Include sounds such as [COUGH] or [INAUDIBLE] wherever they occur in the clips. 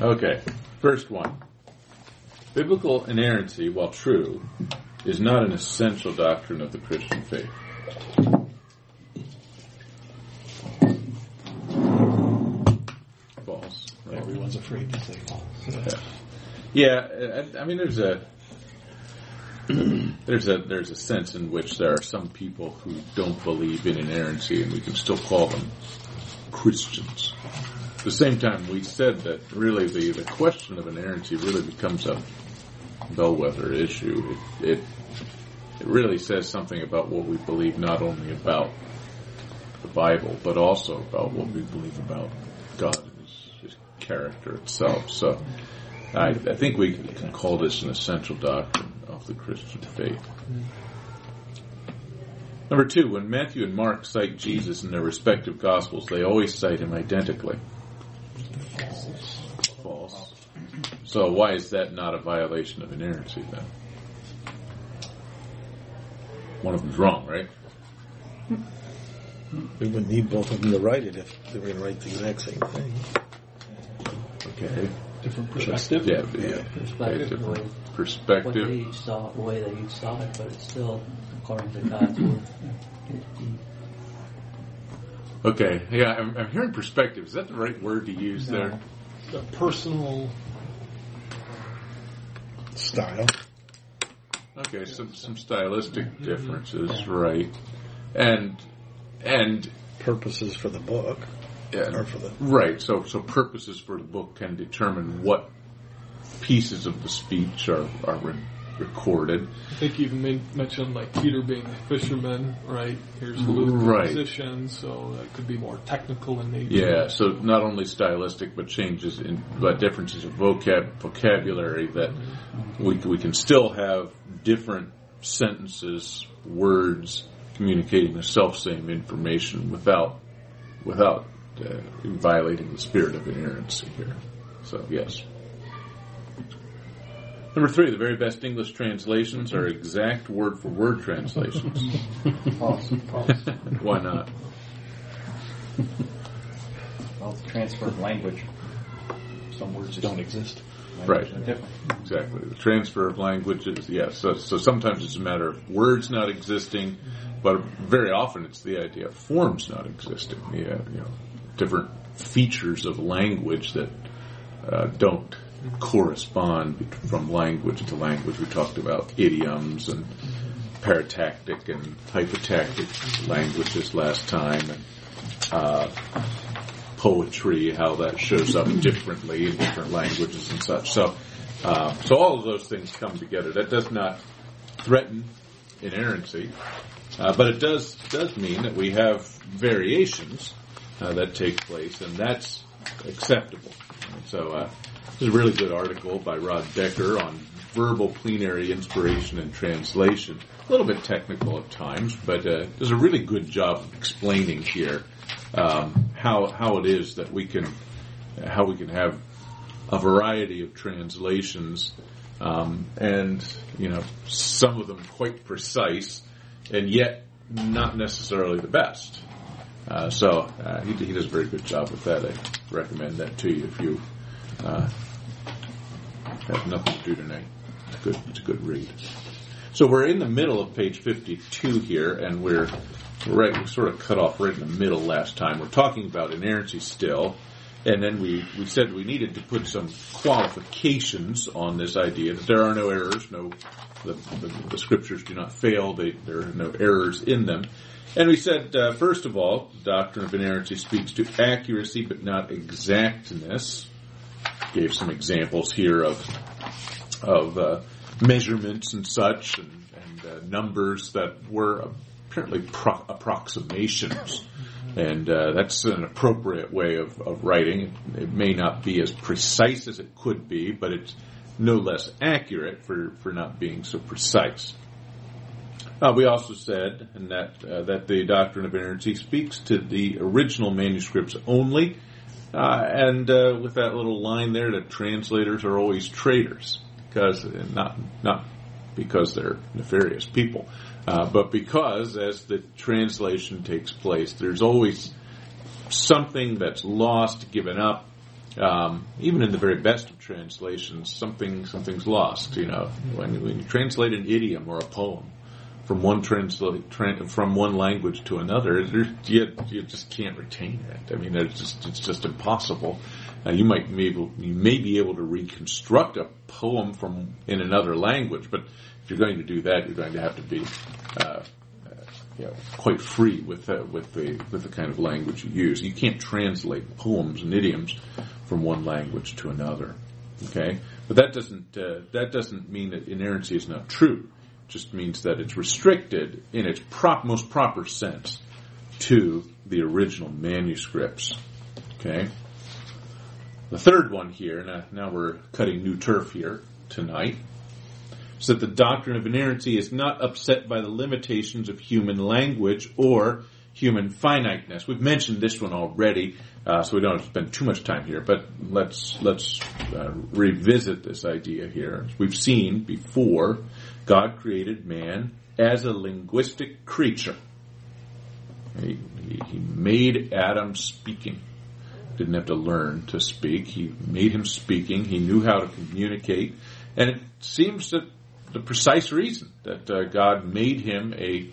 Okay, first one. Biblical inerrancy, while true, is not an essential doctrine of the Christian faith. False. Right? Everyone's afraid to say false. Yeah, I, I mean, there's a [CLEARS THROAT] there's a there's a sense in which there are some people who don't believe in inerrancy, and we can still call them Christians. At the same time, we said that really the, the question of inerrancy really becomes a bellwether issue. It, it it really says something about what we believe not only about the Bible, but also about what we believe about God and His, his character itself. So, I, I think we can call this an essential doctrine of the Christian faith. Number two, when Matthew and Mark cite Jesus in their respective Gospels, they always cite him identically. False. False. So why is that not a violation of inerrancy then? One of them's wrong, right? We wouldn't need both of them to write it if they were going to write the exact same thing. Okay. Different perspective. Yeah, yeah. Perspective, different the way- What perspective. they each saw, the way they each saw it, but it's still according to God's word. Okay, yeah, I'm, I'm hearing perspective. Is that the right word to use No. there? The personal. Style. Okay, some some stylistic differences, right? And and Purposes for the book. yeah, Or for the. right. So so purposes for the book can determine what pieces of the speech are are re- recorded. I think you even men- mentioned like Peter being a fisherman, right? Here's Luke, Right. a musician, so that could be more technical in nature. Yeah, so not only stylistic, but changes in, but differences of vocab vocabulary that we we can still have different sentences, words communicating the self same information without without uh, violating the spirit of inerrancy here. So yes. Number three, the very best English translations are exact word for word translations. [LAUGHS] False. Why not? Well, it's transfer of language. Some words Don't exist. Right. Are different. Exactly. The transfer of languages, yes. So, so sometimes it's a matter of words not existing, but very often it's the idea of forms not existing. Yeah, you know, different features of language that uh, don't correspond from language to language. We talked about idioms and paratactic and hypotactic languages last time, and uh, poetry, how that shows up differently in different languages and such. So, uh, so all of those things come together. That does not threaten inerrancy, uh, but it does does mean that we have variations uh, that take place, and that's acceptable. So, this is a really good article by Rod Decker on verbal plenary inspiration and translation. A little bit technical at times, but uh, does a really good job of explaining here um, how how it is that we can how we can have a variety of translations, um, and you know some of them quite precise, and yet not necessarily the best. Uh, so uh, he, he does a very good job with that. I recommend that to you if you uh, have nothing to do tonight. It's good. It's a good read. So we're in the middle of page 52 here, and we're right. We sort of cut off right in the middle last time. We're talking about inerrancy still, and then we we said we needed to put some qualifications on this idea that there are no errors, no the, the, the scriptures do not fail. They, there are no errors in them. And we said, uh, first of all, the doctrine of inerrancy speaks to accuracy but not exactness. Gave some examples here of of uh, measurements and such, and, and uh, numbers that were apparently pro- approximations. And uh, that's an appropriate way of, of writing. It may not be as precise as it could be, but it's no less accurate for, for not being so precise. Uh, we also said and that uh, that the doctrine of inerrancy speaks to the original manuscripts only, and uh, with that little line there that translators are always traitors, because not not because they're nefarious people, uh, but because as the translation takes place, there's always something that's lost, given up, Um, even in the very best of translations, something something's lost. You know, when, when you translate an idiom or a poem from one translate tran from one language to another, you, you just can't retain it. I mean, it's just it's just impossible. Uh, you might be able you may be able to reconstruct a poem from in another language, but if you're going to do that, you're going to have to be uh, you know, quite free with uh, with the with the kind of language you use. You can't translate poems and idioms from one language to another. Okay, but that doesn't uh, that doesn't mean that inerrancy is not true. Just means that it's restricted in its prop, most proper sense to the original manuscripts. Okay. The third one here, now, now we're cutting new turf here tonight, is that the doctrine of inerrancy is not upset by the limitations of human language or human finiteness. We've mentioned this one already, uh, so we don't have to spend too much time here. But let's let's uh, revisit this idea here. We've seen before, God created man as a linguistic creature. He, made Adam speaking. Didn't have to learn to speak. He made him speaking. He knew how to communicate, and it seems that the precise reason that uh, God made him a,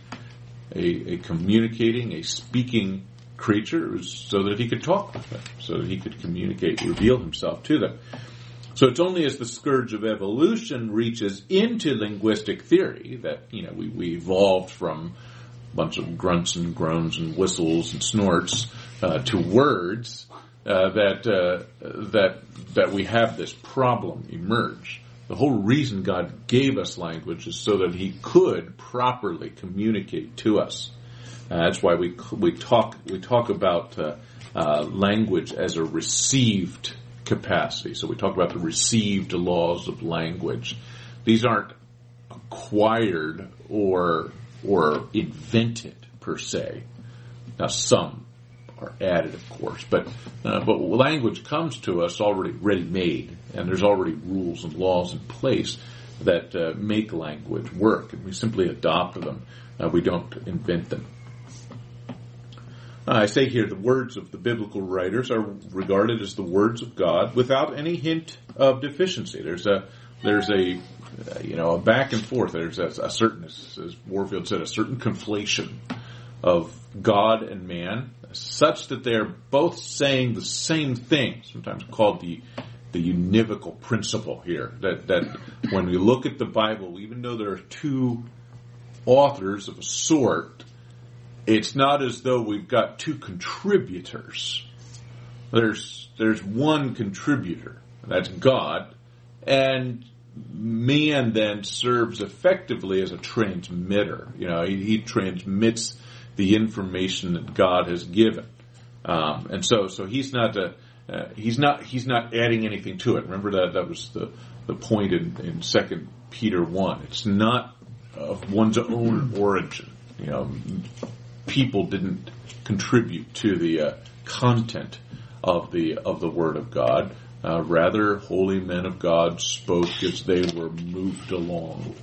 a a communicating, a speaking creature was so that he could talk with them, so that he could communicate, reveal himself to them. So it's only as the scourge of evolution reaches into linguistic theory that you know we, we evolved from a bunch of grunts and groans and whistles and snorts uh, to words uh, that uh, that that we have this problem emerge. The whole reason God gave us language is so that He could properly communicate to us. Uh, that's why we we talk we talk about uh, uh, language as a received capacity. So we talk about the received laws of language. These aren't acquired or or invented per se. Now some are added, of course, but uh, but language comes to us already ready made, and there's already rules and laws in place that uh, make language work, and we simply adopt them. Uh, we don't invent them. Uh, I say here the words of the biblical writers are regarded as the words of God without any hint of deficiency. There's a there's a uh, you know a back and forth. There's a, a certain, as, as Warfield said, a certain conflation of God and man, such that they're both saying the same thing. Sometimes called the the univocal principle here. That that when we look at the Bible, even though there are two authors of a sort, it's not as though we've got two contributors. There's there's one contributor, that's God, and man then serves effectively as a transmitter. You know, he, he transmits the information that God has given, um, and so so he's not a, uh, he's not he's not adding anything to it. Remember that that was the the point in in Second Peter one. It's not of one's own origin. You know, people didn't contribute to the uh, content of the of the Word of God. Uh, rather, holy men of God spoke as they were moved along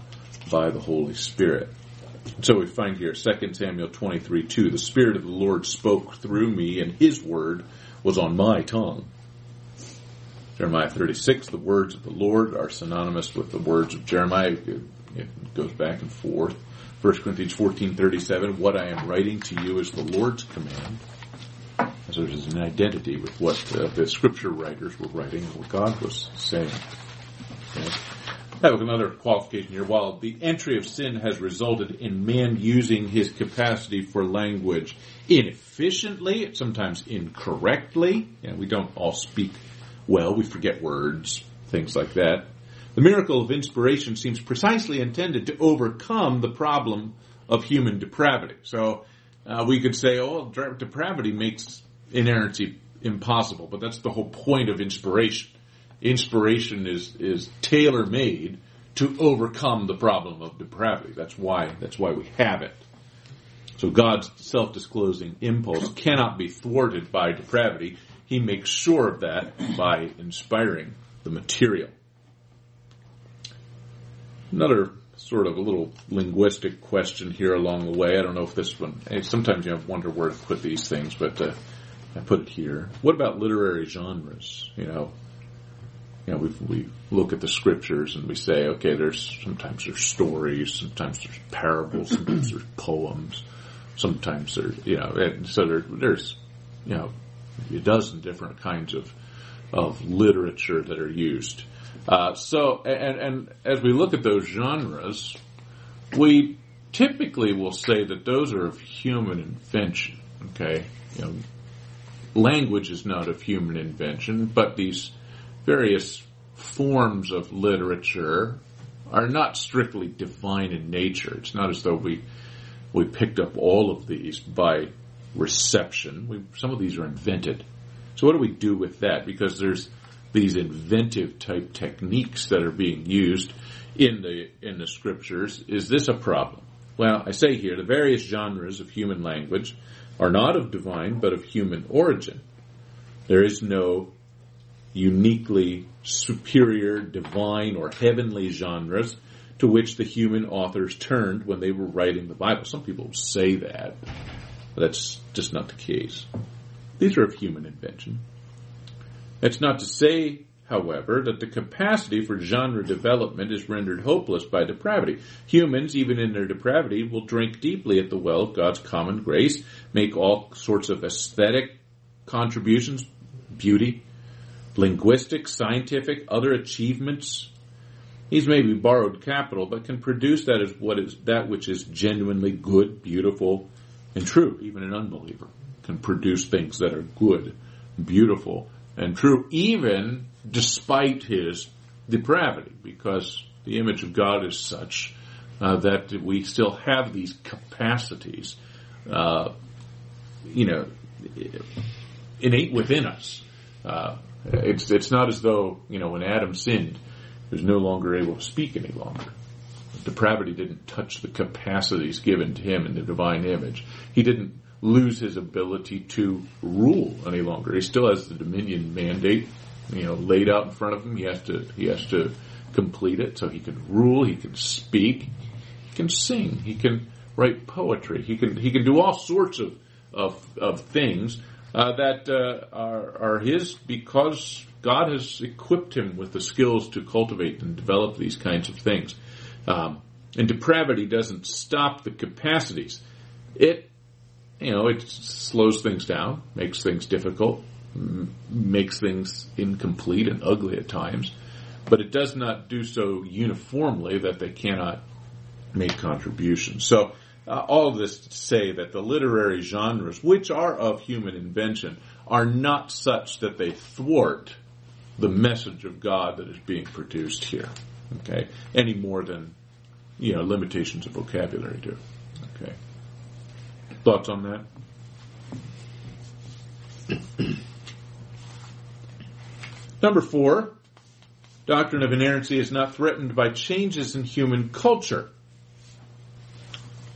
by the Holy Spirit. So we find here 2 Samuel 23 2, the Spirit of the Lord spoke through me, and His word was on my tongue. Jeremiah 36, the words of the Lord are synonymous with the words of Jeremiah. It, goes back and forth. 1 Corinthians 14:37, what I am writing to you is the Lord's command. So there's an identity with what uh, the scripture writers were writing and what God was saying. Okay. Another qualification here. While the entry of sin has resulted in man using his capacity for language inefficiently, sometimes incorrectly, you know, we don't all speak well, we forget words, things like that. The miracle of inspiration seems precisely intended to overcome the problem of human depravity. So uh, we could say, oh, depravity makes inerrancy impossible, but that's the whole point of inspiration. Inspiration is is tailor made to overcome the problem of depravity. That's why that's why we have it. So God's self-disclosing impulse cannot be thwarted by depravity. He makes sure of that by inspiring the material. Another sort of a little linguistic question here along the way. I don't know if this one. eh, Sometimes you have wonder where to put these things, but uh, I put it here. What about literary genres? You know, you know, we we look at the scriptures and we say, okay, there's sometimes there's stories, sometimes there's parables, [CLEARS THROAT] sometimes there's poems, sometimes there's you know, and so there, there's you know a dozen different kinds of of literature that are used. Uh, so, and, and as we look at those genres, we typically will say that those are of human invention. Okay, you know, language is not of human invention, but these various forms of literature are not strictly divine in nature. It's not as though we we picked up all of these by reception. We, some of these are invented. So what do we do with that? Because there's these inventive type techniques that are being used in the in the scriptures. Is this a problem? Well, I say here the various genres of human language are not of divine but of human origin. There is no uniquely superior, divine, or heavenly genres to which the human authors turned when they were writing the Bible. Some people say that. That's just not the case. These are of human invention. It's not to say, however, that the capacity for genre development is rendered hopeless by depravity. Humans, even in their depravity, will drink deeply at the well of God's common grace, make all sorts of aesthetic contributions, beauty, linguistic, scientific, other achievements. These may be borrowed capital, but can produce that as what is that which is genuinely good, beautiful, and true. Even an unbeliever can produce things that are good, beautiful, and true, even despite his depravity, because the image of God is such uh, that we still have these capacities, uh, you know, innate within us. Uh, it's it's not as though you know when Adam sinned, he was no longer able to speak any longer. Depravity didn't touch the capacities given to him in the divine image. He didn't lose his ability to rule any longer. He still has the dominion mandate, you know, laid out in front of him. He has to he has to complete it so he can rule. He can speak. He can sing. He can write poetry. He can he can do all sorts of of, of things uh, that uh, are, are his because God has equipped him with the skills to cultivate and develop these kinds of things. Um, and depravity doesn't stop the capacities. It, you know, it slows things down, makes things difficult, m- makes things incomplete and ugly at times, but it does not do so uniformly that they cannot make contributions. So uh, all of this to say that the literary genres, which are of human invention, are not such that they thwart the message of God that is being produced here. Okay, any more than you know limitations of vocabulary do. Okay, thoughts on that? [CLEARS THROAT] Number four, doctrine of inerrancy is not threatened by changes in human culture.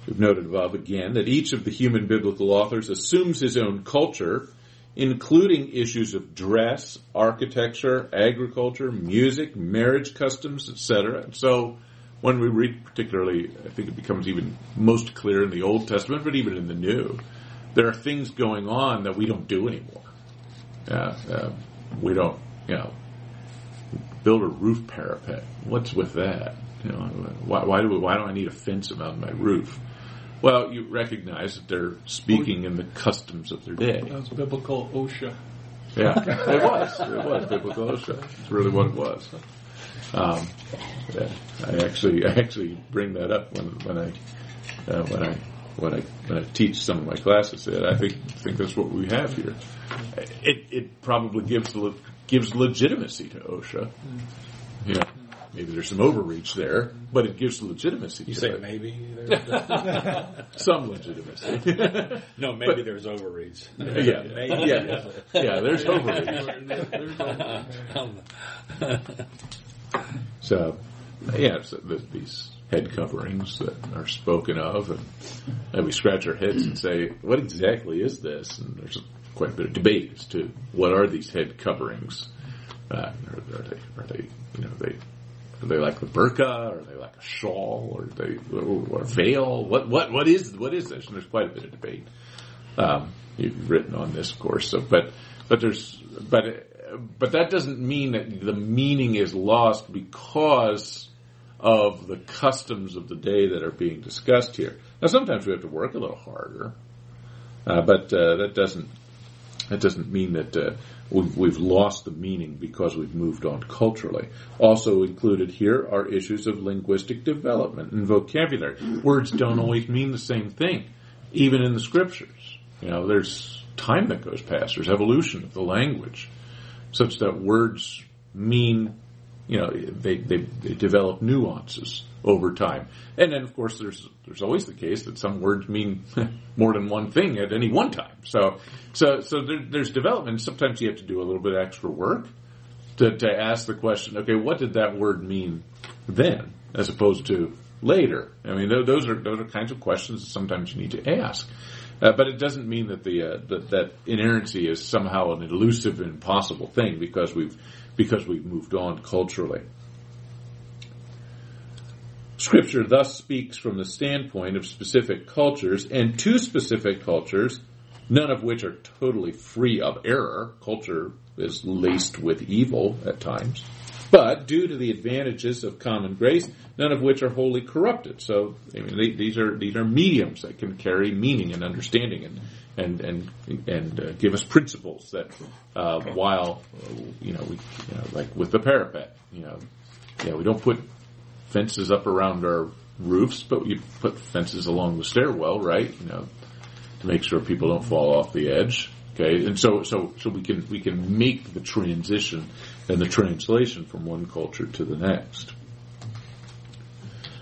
We've noted above again that each of the human biblical authors assumes his own culture, including issues of dress, architecture, agriculture, music, marriage customs, etc. So, when we read particularly, I think it becomes even most clear in the Old Testament, but even in the New, there are things going on that we don't do anymore. Uh, uh, we don't, you know, build a roof parapet. What's with that? You know, why, why do we, why do I need a fence around my roof? Well, you recognize that they're speaking in the customs of their day. That was biblical OSHA. Yeah, it was. It was biblical OSHA. It's really what it was. Um, I actually, I actually bring that up when when I uh, when I when I when I teach some of my classes. That I think think that's what we have here. It it probably gives le- gives legitimacy to OSHA. You know, maybe there's some overreach there, but it gives legitimacy. You to say it. maybe? [LAUGHS] some legitimacy. [LAUGHS] no, maybe there's overreach. yeah, Maybe. yeah, yeah. There's overreach. [LAUGHS] So, yeah, so the, these head coverings that are spoken of, and, and we scratch our heads and say, what exactly is this? And there's quite a bit of debate as to what are these head coverings. Uh, are, are they, are they, you know, they, are they like the burqa? Are they like a shawl? Or they, or a veil? What, what, what is, what is this? And there's quite a bit of debate. Um, you've written on this, course. So, but but there's but but that doesn't mean that the meaning is lost because of the customs of the day that are being discussed here. Now, sometimes we have to work a little harder, uh, but uh, that doesn't that doesn't mean that uh, we've, we've lost the meaning because we've moved on culturally. Also included here are issues of linguistic development and vocabulary. Words don't always mean the same thing, even in the scriptures. You know, there's time that goes past. There's evolution of the language, such that words mean, you know, they, they, they develop nuances over time. And then, of course, there's there's always the case that some words mean [LAUGHS] more than one thing at any one time. So, so, so there, there's development. Sometimes you have to do a little bit extra work to, to ask the question, okay, what did that word mean then, as opposed to later? I mean, those are those are kinds of questions that sometimes you need to ask. Uh, but it doesn't mean that the uh, that, that inerrancy is somehow an elusive, impossible thing because we've because we've moved on culturally. Scripture thus speaks from the standpoint of specific cultures and to specific cultures, none of which are totally free of error. Culture is laced with evil at times. But due to the advantages of common grace, none of which are wholly corrupted. So I mean, they, these are these are mediums that can carry meaning and understanding and and and and uh, give us principles that uh, while you know we you know, like with the parapet, you know, yeah, we don't put fences up around our roofs, but you put fences along the stairwell, right? You know, to make sure people don't fall off the edge. Okay, and so so so we can we can make the transition and the translation from one culture to the next.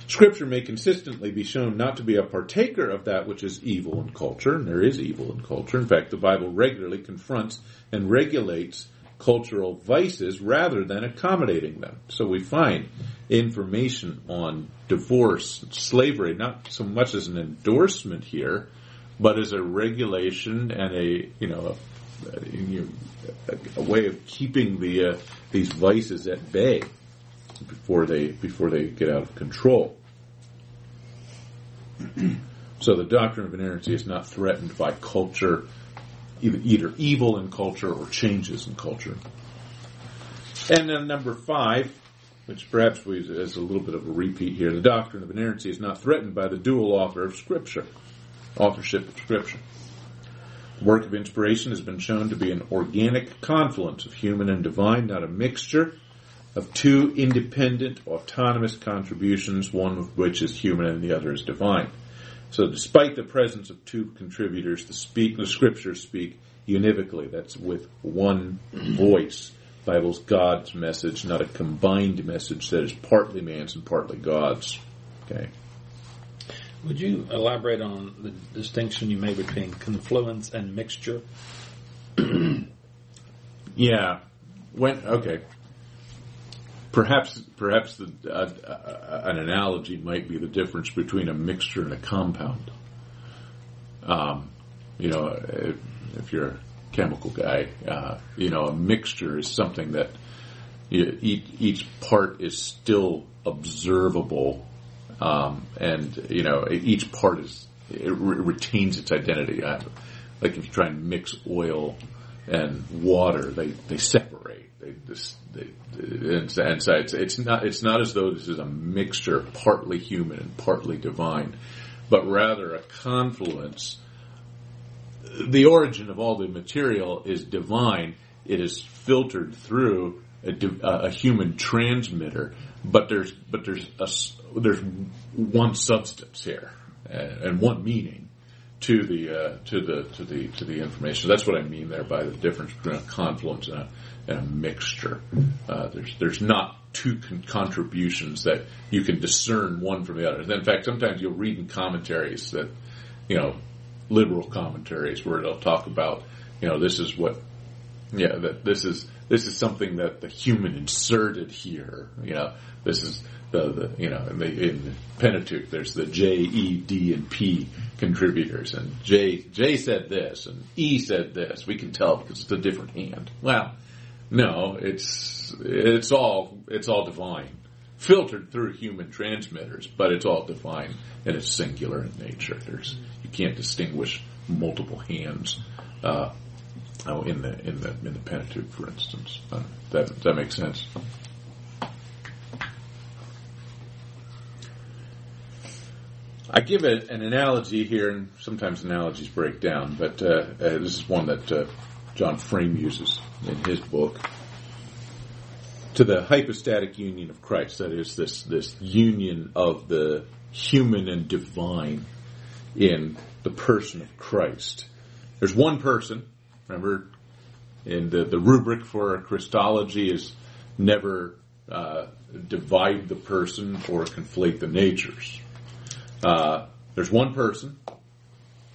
Scripture may consistently be shown not to be a partaker of that which is evil in culture, and there is evil in culture. In fact, the Bible regularly confronts and regulates cultural vices rather than accommodating them. So we find information on divorce, slavery, not so much as an endorsement here, but as a regulation and a you know a, a way of keeping the uh, these vices at bay before they before they get out of control. so the doctrine of inerrancy is not threatened by culture, either, either evil in culture or changes in culture. And then number five, which perhaps we, is a little bit of a repeat here, the doctrine of inerrancy is not threatened by the dual author of Scripture, authorship of Scripture. Work of inspiration has been shown to be an organic confluence of human and divine, not a mixture of two independent, autonomous contributions, one of which is human and the other is divine. So despite the presence of two contributors, the, speak, the scriptures speak univocally. That's with one voice. Bible's God's message, not a combined message that is partly man's and partly God's. Okay. Would you elaborate on the distinction you made between confluence and mixture? [CLEARS THROAT] Yeah. When okay. Perhaps perhaps the, uh, uh, an analogy might be the difference between a mixture and a compound. Um, you know, if, if you're a chemical guy, uh, you know, a mixture is something that you, each, each part is still observable, um, and you know, each part is it re- retains its identity. Uh, like if you try and mix oil and water, they they separate. They just they, and so it's it's not it's not as though this is a mixture, partly human and partly divine, but rather a confluence. The origin of all the material is divine. It is filtered through a, a human transmitter, but there's but there's a there's one substance here uh, and one meaning to the uh, to the to the to the information. That's what I mean there by the difference between a confluence and a, and a mixture. Uh, there's there's not two con- contributions that you can discern one from the other. In fact, sometimes you'll read in commentaries that you know liberal commentaries where they'll talk about you know this is what yeah that this is this is something that the human inserted here. You know this is the, the you know in, the, in Pentateuch there's the J, E, D, and P contributors, and J J said this and E said this. We can tell because it's a different hand. Well, no, it's it's all it's all divine, filtered through human transmitters, but it's all divine and it's singular in nature. There's you can't distinguish multiple hands. Uh, oh, in the in the in the Pentateuch, for instance, uh, that that make sense? I give it an analogy here, and sometimes analogies break down, but uh, uh, this is one that uh, John Frame uses in his book to the hypostatic union of Christ. That is this this union of the human and divine in the person of Christ. There's one person. Remember, in the the rubric for Christology is never uh, divide the person or conflate the natures. Uh, there's one person.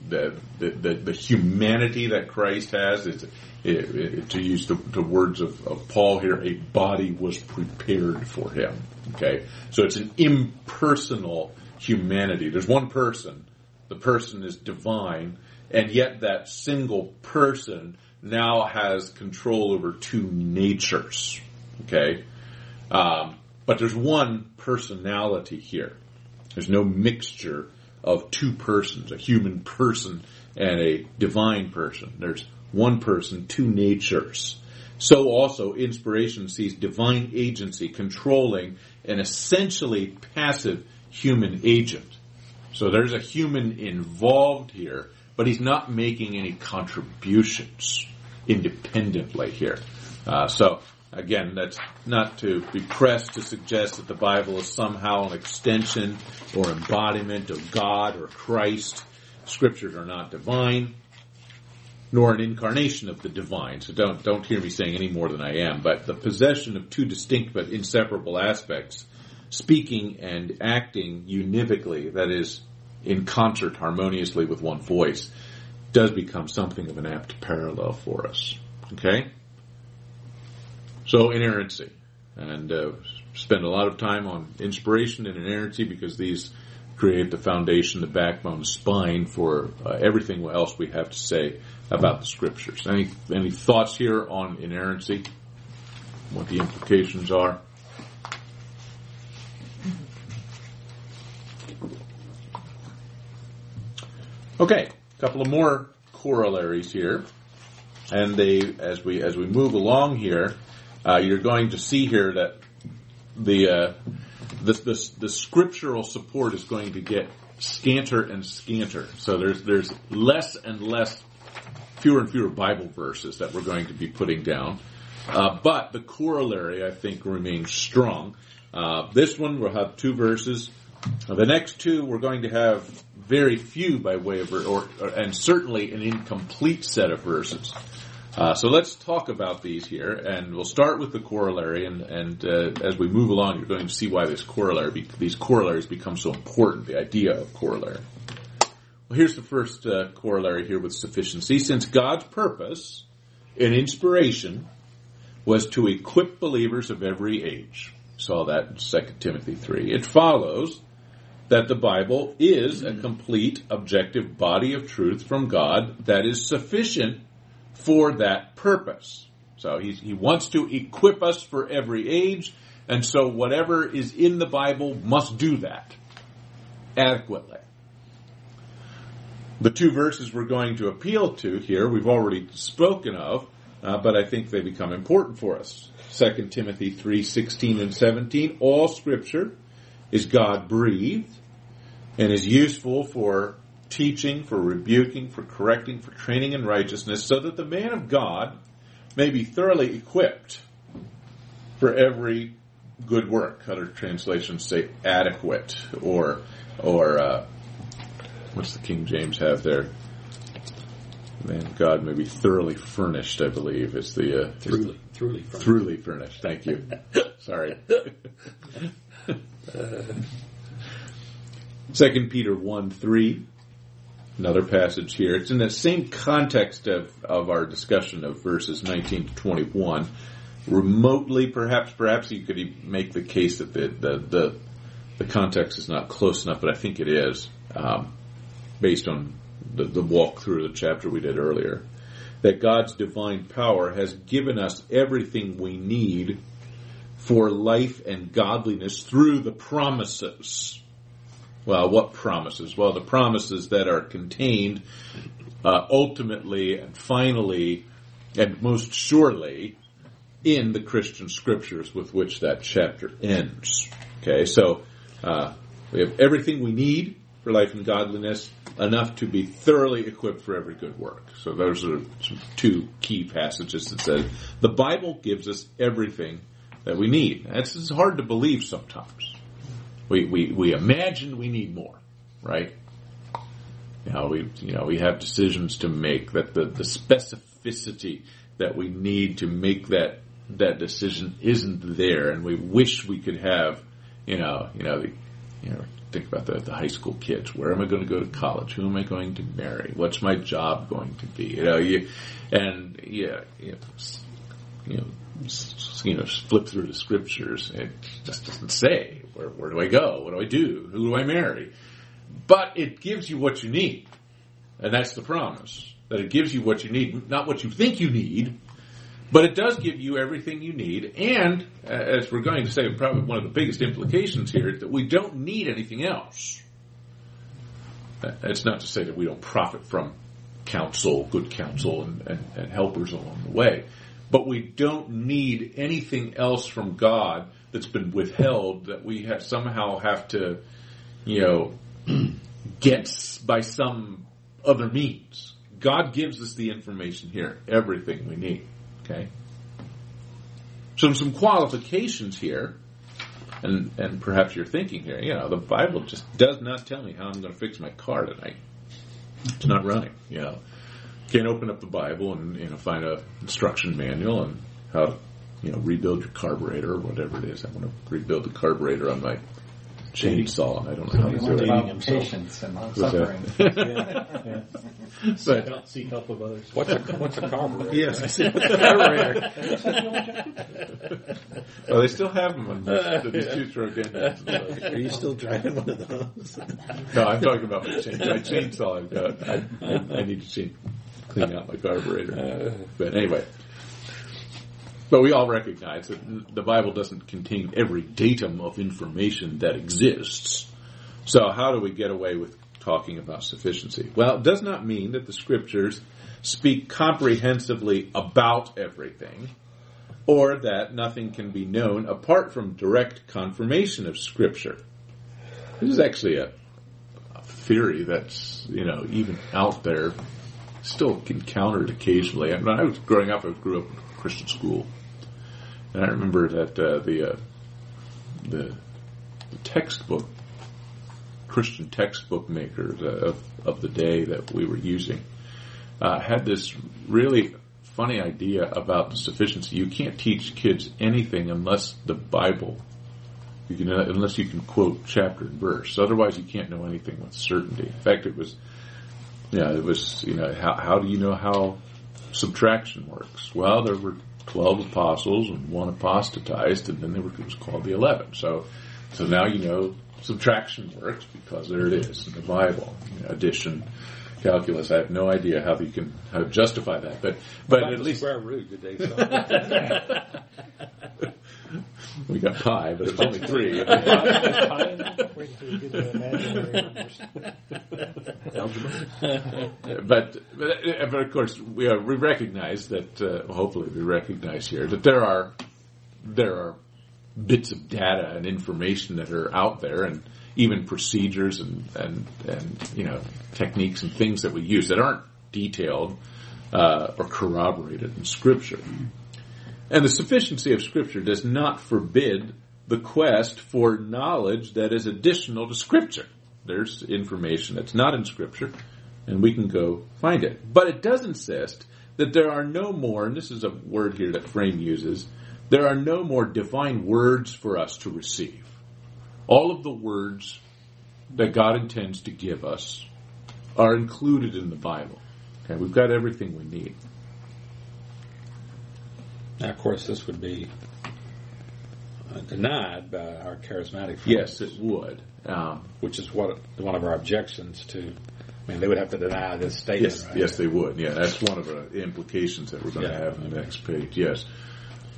The, the, the, the humanity that Christ has it, it, to use the, the words of, of Paul here, a body was prepared for him. Okay? So it's an impersonal humanity. There's one person. The person is divine, and yet that single person now has control over two natures. Okay? Um, but there's one personality here. There's no mixture of two persons, a human person and a divine person. There's one person, two natures. So also inspiration sees divine agency controlling an essentially passive human agent. So there's a human involved here, but he's not making any contributions independently here. Uh, so Again, that's not to be pressed to suggest that the Bible is somehow an extension or embodiment of God or Christ. Scriptures are not divine, nor an incarnation of the divine. So don't, don't hear me saying any more than I am. But the possession of two distinct but inseparable aspects, speaking and acting univocally, that is, in concert harmoniously with one voice, does become something of an apt parallel for us. Okay? So inerrancy, and uh, spend a lot of time on inspiration and inerrancy because these create the foundation, the backbone, the spine for uh, everything else we have to say about the scriptures. Any any thoughts here on inerrancy? What the implications are? Okay, a couple of more corollaries here, and they as we as we move along here uh, you're going to see here that the, uh, the, the, the scriptural support is going to get scanter and scanter. So there's there's less and less, fewer and fewer Bible verses that we're going to be putting down. Uh, but the corollary, I think, remains strong. Uh, this one will have two verses. the next two, we're going to have very few by way of, or, or and certainly an incomplete set of verses. Uh, so let's talk about these here, and we'll start with the corollary. And, and uh, as we move along, you're going to see why this corollary, be, these corollaries become so important. The idea of corollary. Well, here's the first uh, corollary here with sufficiency. Since God's purpose in inspiration was to equip believers of every age, saw that in 2 Timothy three. It follows that the Bible is a complete, objective body of truth from God that is sufficient for that purpose. So he wants to equip us for every age, and so whatever is in the Bible must do that adequately. The two verses we're going to appeal to here, we've already spoken of, uh, but I think they become important for us. 2 Timothy 3, 16 and 17, all scripture is God breathed and is useful for teaching, for rebuking, for correcting, for training in righteousness, so that the man of God may be thoroughly equipped for every good work. Other translations say adequate, or or uh, what's the King James have there? Man of God may be thoroughly furnished. I believe is the uh, truly, truly, furnished. truly furnished. Thank you. [LAUGHS] Sorry. [LAUGHS] Second Peter one three another passage here. It's in the same context of, of our discussion of verses 19 to 21. Remotely, perhaps, perhaps you could make the case that the, the, the, the context is not close enough, but I think it is, um, based on the, the walk through the chapter we did earlier. That God's divine power has given us everything we need for life and godliness through the promises well, what promises? Well, the promises that are contained uh, ultimately and finally and most surely in the Christian scriptures with which that chapter ends. Okay, so uh, we have everything we need for life and godliness, enough to be thoroughly equipped for every good work. So those are two key passages that says the Bible gives us everything that we need. That's hard to believe sometimes. We, we, we imagine we need more, right? Know, we, you know, we have decisions to make that the, the specificity that we need to make that, that decision isn't there and we wish we could have, you know, you know, the, you know, think about the, the high school kids. Where am I going to go to college? Who am I going to marry? What's my job going to be? You know, you, and yeah, you know, you know, you know, flip through the scriptures. It just doesn't say where, where do I go? What do I do? Who do I marry? But it gives you what you need, and that's the promise that it gives you what you need, not what you think you need. But it does give you everything you need, and as we're going to say, probably one of the biggest implications here is that we don't need anything else. It's not to say that we don't profit from counsel, good counsel, and, and, and helpers along the way, but we don't need anything else from God that's been withheld that we have somehow have to, you know, [CLEARS THROAT] get by some other means. God gives us the information here, everything we need. Okay? So some qualifications here, and, and perhaps you're thinking here, you know, the Bible just does not tell me how I'm going to fix my car tonight. It's not running, you know. Can't open up the Bible and, you know, find a instruction manual and how you know, rebuild your carburetor or whatever it is. I want to rebuild the carburetor on my chainsaw I don't know how to do it. About patience and that? suffering. [LAUGHS] But, don't Seek help of others. What's a what's a carburetor? yes, I see. What's a carburetor? [LAUGHS] Well, they still have them on these, these two stroke engines. Are you still driving one of those? No, I'm talking about my, chain, my chainsaw. I've got. I, I, I need to change, clean out my carburetor. Uh, but anyway, but we all recognize that the Bible doesn't contain every datum of information that exists. So how do we get away with talking about sufficiency? Well, it does not mean that the scriptures speak comprehensively about everything or that nothing can be known apart from direct confirmation of scripture. This is actually a, a theory that's, you know, even out there, still encountered occasionally. And when I was growing up, I grew up Christian school. And I remember that uh, the, uh, the the textbook, Christian textbook makers uh, of, of the day that we were using, uh, had this really funny idea about sufficiency. You can't teach kids anything unless the Bible you can, unless you can quote chapter and verse. Otherwise, you can't know anything with certainty. In fact, it was, yeah, it was, you know, how, how do you know how subtraction works? Well, there were 12 apostles and one apostatized, and then there were, it was called the 11. So, so now you know subtraction works because there it is in the Bible. You know, addition, calculus, I have no idea how you can, how to justify that, but, but at least, square root, did they say? [LAUGHS] [LAUGHS] we got pi, but it's only three. Wait until you get to imaginary numbers. but, but but of course we are, we recognize that uh, hopefully we recognize here that there are there are bits of data and information that are out there and even procedures and and and you know techniques and things that we use that aren't detailed uh, or corroborated in scripture and the sufficiency of scripture does not forbid the quest for knowledge that is additional to scripture there's information that's not in scripture and we can go find it. But it does insist that there are no more, and this is a word here that Frame uses, there are no more divine words for us to receive. All of the words that God intends to give us are included in the Bible. Okay, we've got everything we need. Now, of course, this would be uh, denied by our charismatic friends. Yes, it would. Um, which is what one of our objections to. I mean, they would have to deny this statement. yes, right? yes, they would. Yeah, that's one of the implications that we're going to have in the next page. Yes,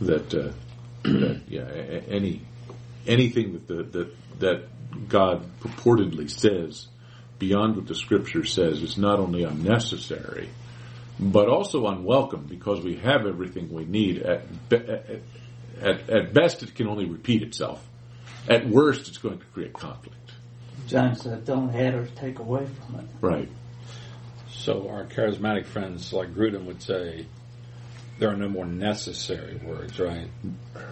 that, uh, [CLEARS THROAT] that yeah, any anything that the, that that God purportedly says beyond what the scripture says is not only unnecessary, but also unwelcome because we have everything we need. At, at, at, at best, it can only repeat itself. At worst, it's going to create conflict. John said, don't add or take away from it. Right. So our charismatic friends like Grudem would say, there are no more necessary words, right?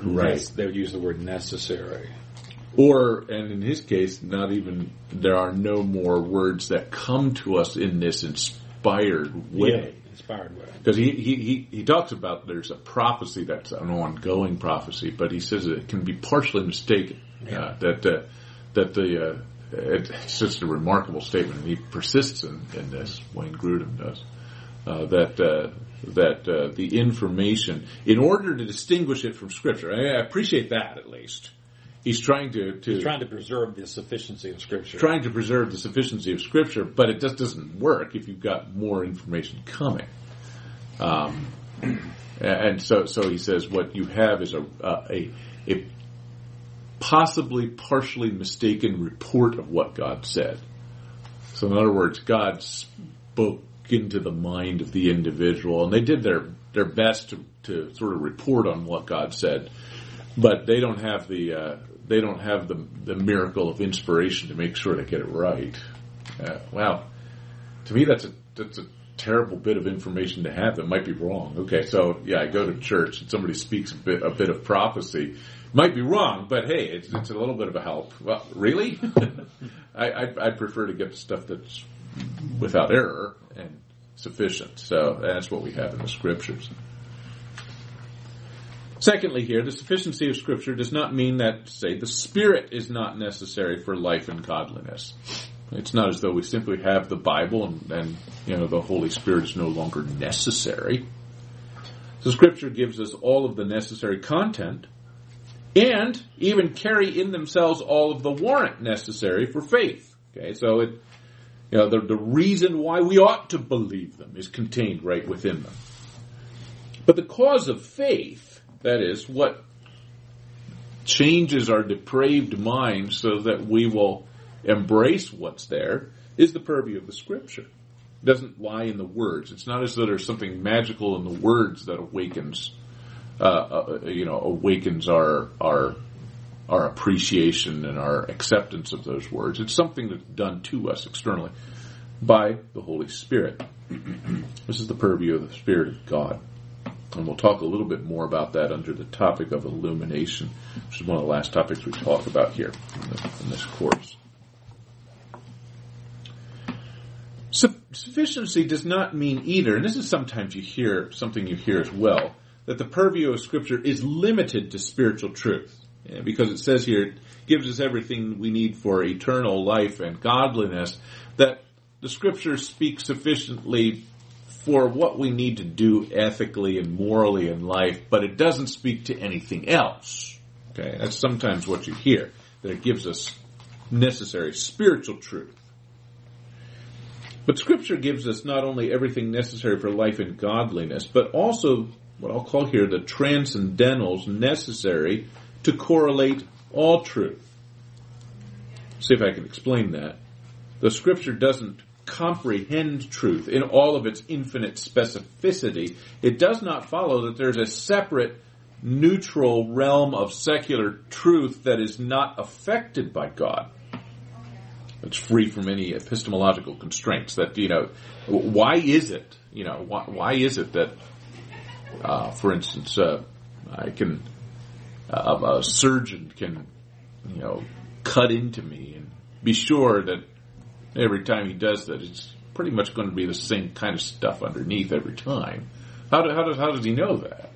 Right. Yes, they would use the word necessary. Or, and in his case, not even, there are no more words that come to us in this inspired way. Inspired. Because he, he, he, he talks about there's a prophecy that's an ongoing prophecy, but he says it can be partially mistaken. Uh, that uh, that the uh, it's just a remarkable statement, and he persists in, in this. Wayne Grudem does uh, that uh, that uh, the information, in order to distinguish it from Scripture, I, I appreciate that at least. He's trying to, to He's trying to preserve the sufficiency of Scripture. trying to preserve the sufficiency of Scripture, but it just doesn't work if you've got more information coming. Um, and so, so he says, what you have is a, a, a possibly partially mistaken report of what God said. So, in other words, God spoke into the mind of the individual, and they did their their best to, to sort of report on what God said, but they don't have the uh, they don't have the the miracle of inspiration to make sure they get it right. Uh, wow, to me that's a that's a terrible bit of information to have that might be wrong. Okay, so yeah, I go to church and somebody speaks a bit a bit of prophecy. Might be wrong, but hey, it's, it's a little bit of a help. Well, really? [LAUGHS] I, I I prefer to get stuff that's without error and sufficient. So that's what we have in the scriptures. Secondly, here, the sufficiency of Scripture does not mean that, say, the Spirit is not necessary for life and godliness. It's not as though we simply have the Bible and, and you know the Holy Spirit is no longer necessary. So Scripture gives us all of the necessary content, and even carry in themselves all of the warrant necessary for faith. Okay, so it, you know, the, the reason why we ought to believe them is contained right within them. But the cause of faith, that is, what changes our depraved mind so that we will embrace what's there, is the purview of the Scripture. It doesn't lie in the words. It's not as though there's something magical in the words that awakens, uh, uh, you know, awakens our our our appreciation and our acceptance of those words. It's something that's done to us externally by the Holy Spirit. [CLEARS THROAT] this is the purview of the Spirit of God. And we'll talk a little bit more about that under the topic of illumination, which is one of the last topics we talk about here in, the, in this course. Sufficiency does not mean either, and this is sometimes you hear, something you hear as well, that the purview of Scripture is limited to spiritual truth. Yeah, because it says here, it gives us everything we need for eternal life and godliness, that the Scriptures speak sufficiently for what we need to do ethically and morally in life, but it doesn't speak to anything else. Okay, that's sometimes what you hear, that it gives us necessary spiritual truth. But Scripture gives us not only everything necessary for life and godliness, but also what I'll call here the transcendentals necessary to correlate all truth. See if I can explain that. The Scripture doesn't comprehend truth in all of its infinite specificity. It does not follow that there's a separate neutral realm of secular truth that is not affected by God. It's free from any epistemological constraints. That you know, why is it? You know, why, why is it that, uh, for instance, uh, I can uh, a surgeon can, you know, cut into me and be sure that every time he does that, it's pretty much going to be the same kind of stuff underneath every time. How, do, how does how does he know that?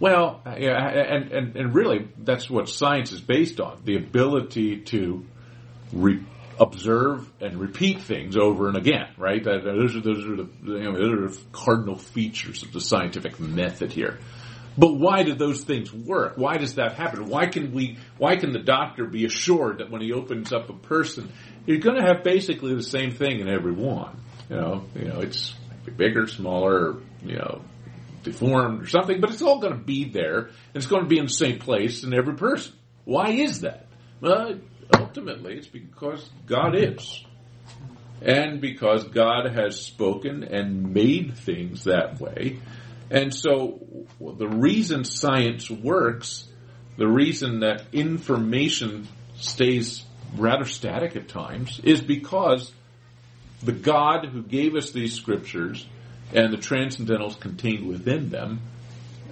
Well, uh, yeah, and, and and really, that's what science is based on: the ability to re- observe and repeat things over and again. Right? That, those are those are the you know, those are the cardinal features of the scientific method here. But why do those things work? Why does that happen? Why can we? Why can the doctor be assured that when he opens up a person, you're going to have basically the same thing in every one? You know, you know, it's bigger, smaller, you know, deformed or something, but it's all going to be there, and it's going to be in the same place in every person. Why is that? Well, ultimately, it's because God is. and because God has spoken and made things that way. And so the reason science works, the reason that information stays rather static at times, is because the God who gave us these scriptures and the transcendentals contained within them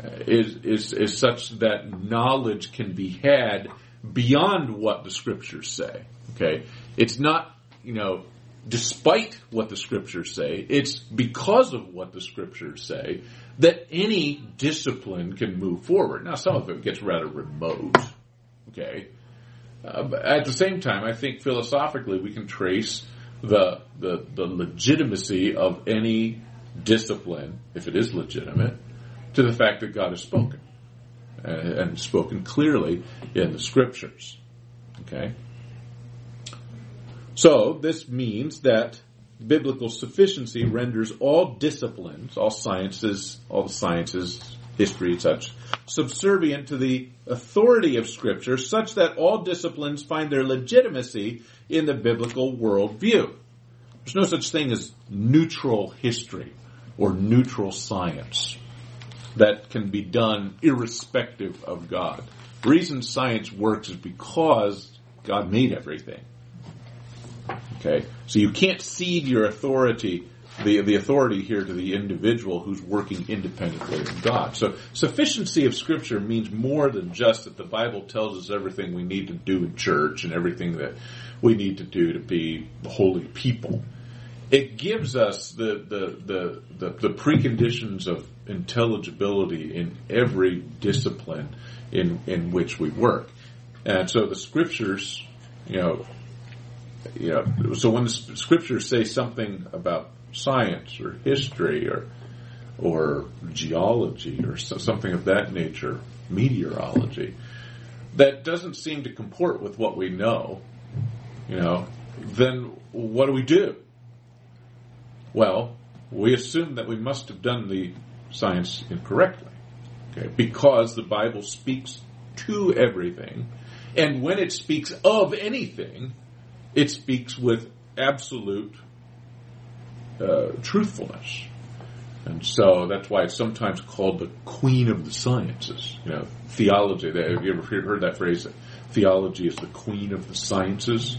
uh, is, is, is such that knowledge can be had beyond what the scriptures say. Okay? It's not, you know, despite what the scriptures say, it's because of what the scriptures say that any discipline can move forward. Now, some of it gets rather remote. Okay? Uh, at the same time, I think philosophically we can trace the, the, the legitimacy of any discipline, if it is legitimate, to the fact that God has spoken. Uh, and spoken clearly in the scriptures. Okay? So, this means that biblical sufficiency renders all disciplines, all sciences, all the sciences, history, such, subservient to the authority of Scripture, such that all disciplines find their legitimacy in the biblical worldview. There's no such thing as neutral history or neutral science that can be done irrespective of God. The reason science works is because God made everything. Okay? So you can't cede your authority, the, the authority here to the individual who's working independently of God. So sufficiency of scripture means more than just that the Bible tells us everything we need to do in church and everything that we need to do to be holy people. It gives us the, the, the, the, the preconditions of intelligibility in every discipline in, in which we work. And so the scriptures, you know, you know, so when the scriptures say something about science or history or or geology or something of that nature, meteorology, that doesn't seem to comport with what we know, you know, then what do we do? Well, we assume that we must have done the science incorrectly, okay, because the Bible speaks to everything, and when it speaks of anything, it speaks with absolute uh, truthfulness. And so that's why it's sometimes called the queen of the sciences. You know, theology. Have you ever heard that phrase? Theology is the queen of the sciences.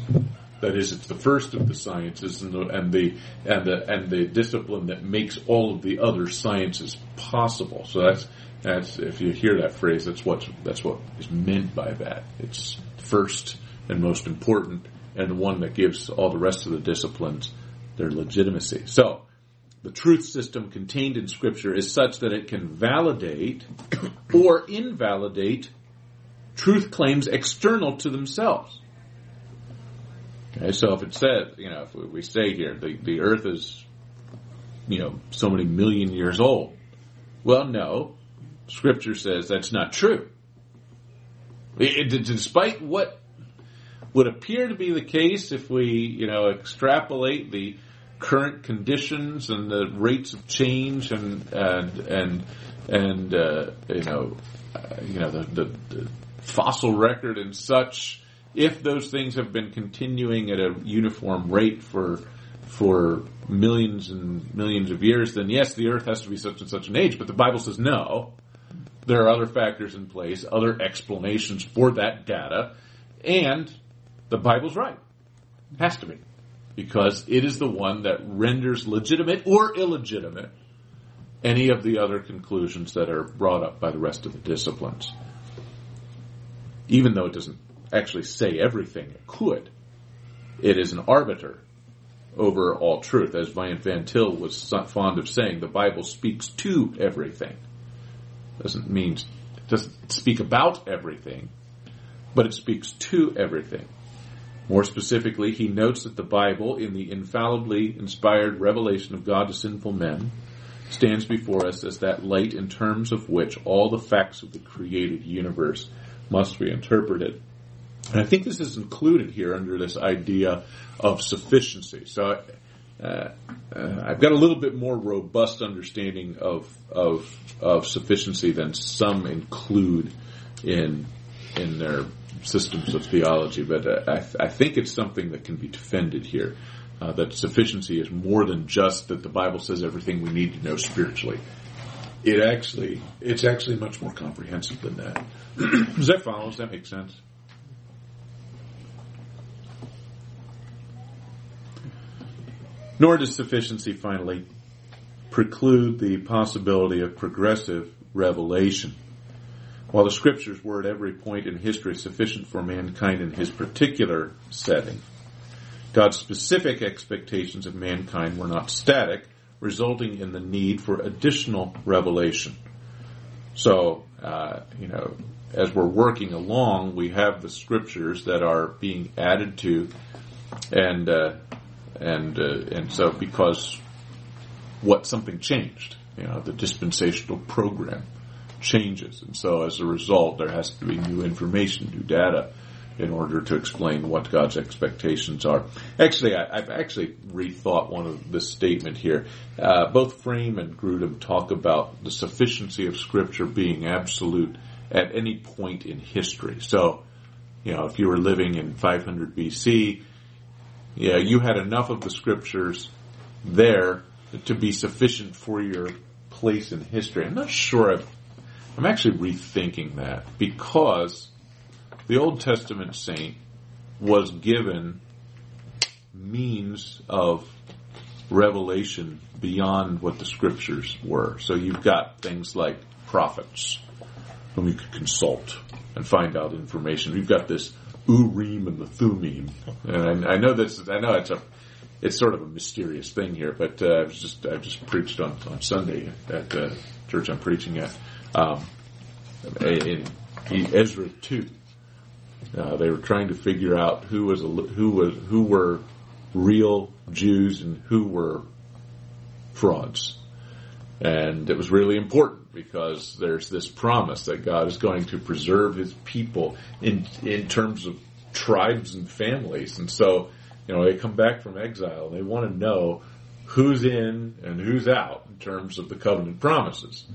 That is, it's the first of the sciences and the and the and the and the discipline that makes all of the other sciences possible. So that's that's if you hear that phrase, that's what that's what is meant by that. It's first and most important, and the one that gives all the rest of the disciplines their legitimacy. So, the truth system contained in Scripture is such that it can validate [COUGHS] or invalidate truth claims external to themselves. Okay, so if it says, you know, if we say here the, the earth is, you know, so many million years old, well, no, Scripture says that's not true. It, it, despite what would appear to be the case if we, you know, extrapolate the current conditions and the rates of change and and and and uh, you know, uh, you know the, the, the fossil record and such. If those things have been continuing at a uniform rate for for millions and millions of years, then yes, the Earth has to be such and such an age. But the Bible says no. There are other factors in place, other explanations for that data, and the Bible's right. Has to be. Because it is the one that renders legitimate or illegitimate any of the other conclusions that are brought up by the rest of the disciplines. Even though it doesn't actually say everything it could, it is an arbiter over all truth. As Van Til was fond of saying, the Bible speaks to everything. Doesn't mean, doesn't speak about everything, but it speaks to everything. More specifically, he notes that the Bible, in the infallibly inspired revelation of God to sinful men, stands before us as that light in terms of which all the facts of the created universe must be interpreted. And I think this is included here under this idea of sufficiency. So uh, uh, I've got a little bit more robust understanding of, of of sufficiency than some include in in their systems of theology, but uh, I, th- I, think it's something that can be defended here. Uh, that sufficiency is more than just that the Bible says everything we need to know spiritually. It actually, it's actually much more comprehensive than that. [CLEARS THROAT] Does that follow? Does that make sense? Nor does sufficiency finally preclude the possibility of progressive revelation. While the scriptures were at every point in history sufficient for mankind in his particular setting, God's specific expectations of mankind were not static, resulting in the need for additional revelation. So, uh, you know, as we're working along, we have the scriptures that are being added to, and uh, and uh, and so because what something changed, you know, the dispensational program changes, and so as a result, there has to be new information, new data, in order to explain what God's expectations are. Actually, I, have actually rethought one of this statement here. Uh, both Frame and Grudem talk about the sufficiency of Scripture being absolute at any point in history. So, you know, if you were living in 500 BC, yeah, you had enough of the Scriptures there to be sufficient for your place in history. I'm not sure. i I'm actually rethinking that because the Old Testament saint was given means of revelation beyond what the scriptures were. So you've got things like prophets whom you could consult and find out information. You've got this Urim and the Thummim, and I, I know this. I know it's a it's sort of a mysterious thing here, but uh, I was just I just preached on on Sunday at the church I'm preaching at um, in Ezra two uh, they were trying to figure out who was a, who was who were real Jews and who were frauds, and it was really important because there's this promise that God is going to preserve His people in in terms of tribes and families, and so you know they come back from exile and they want to know who's in and who's out in terms of the covenant promises.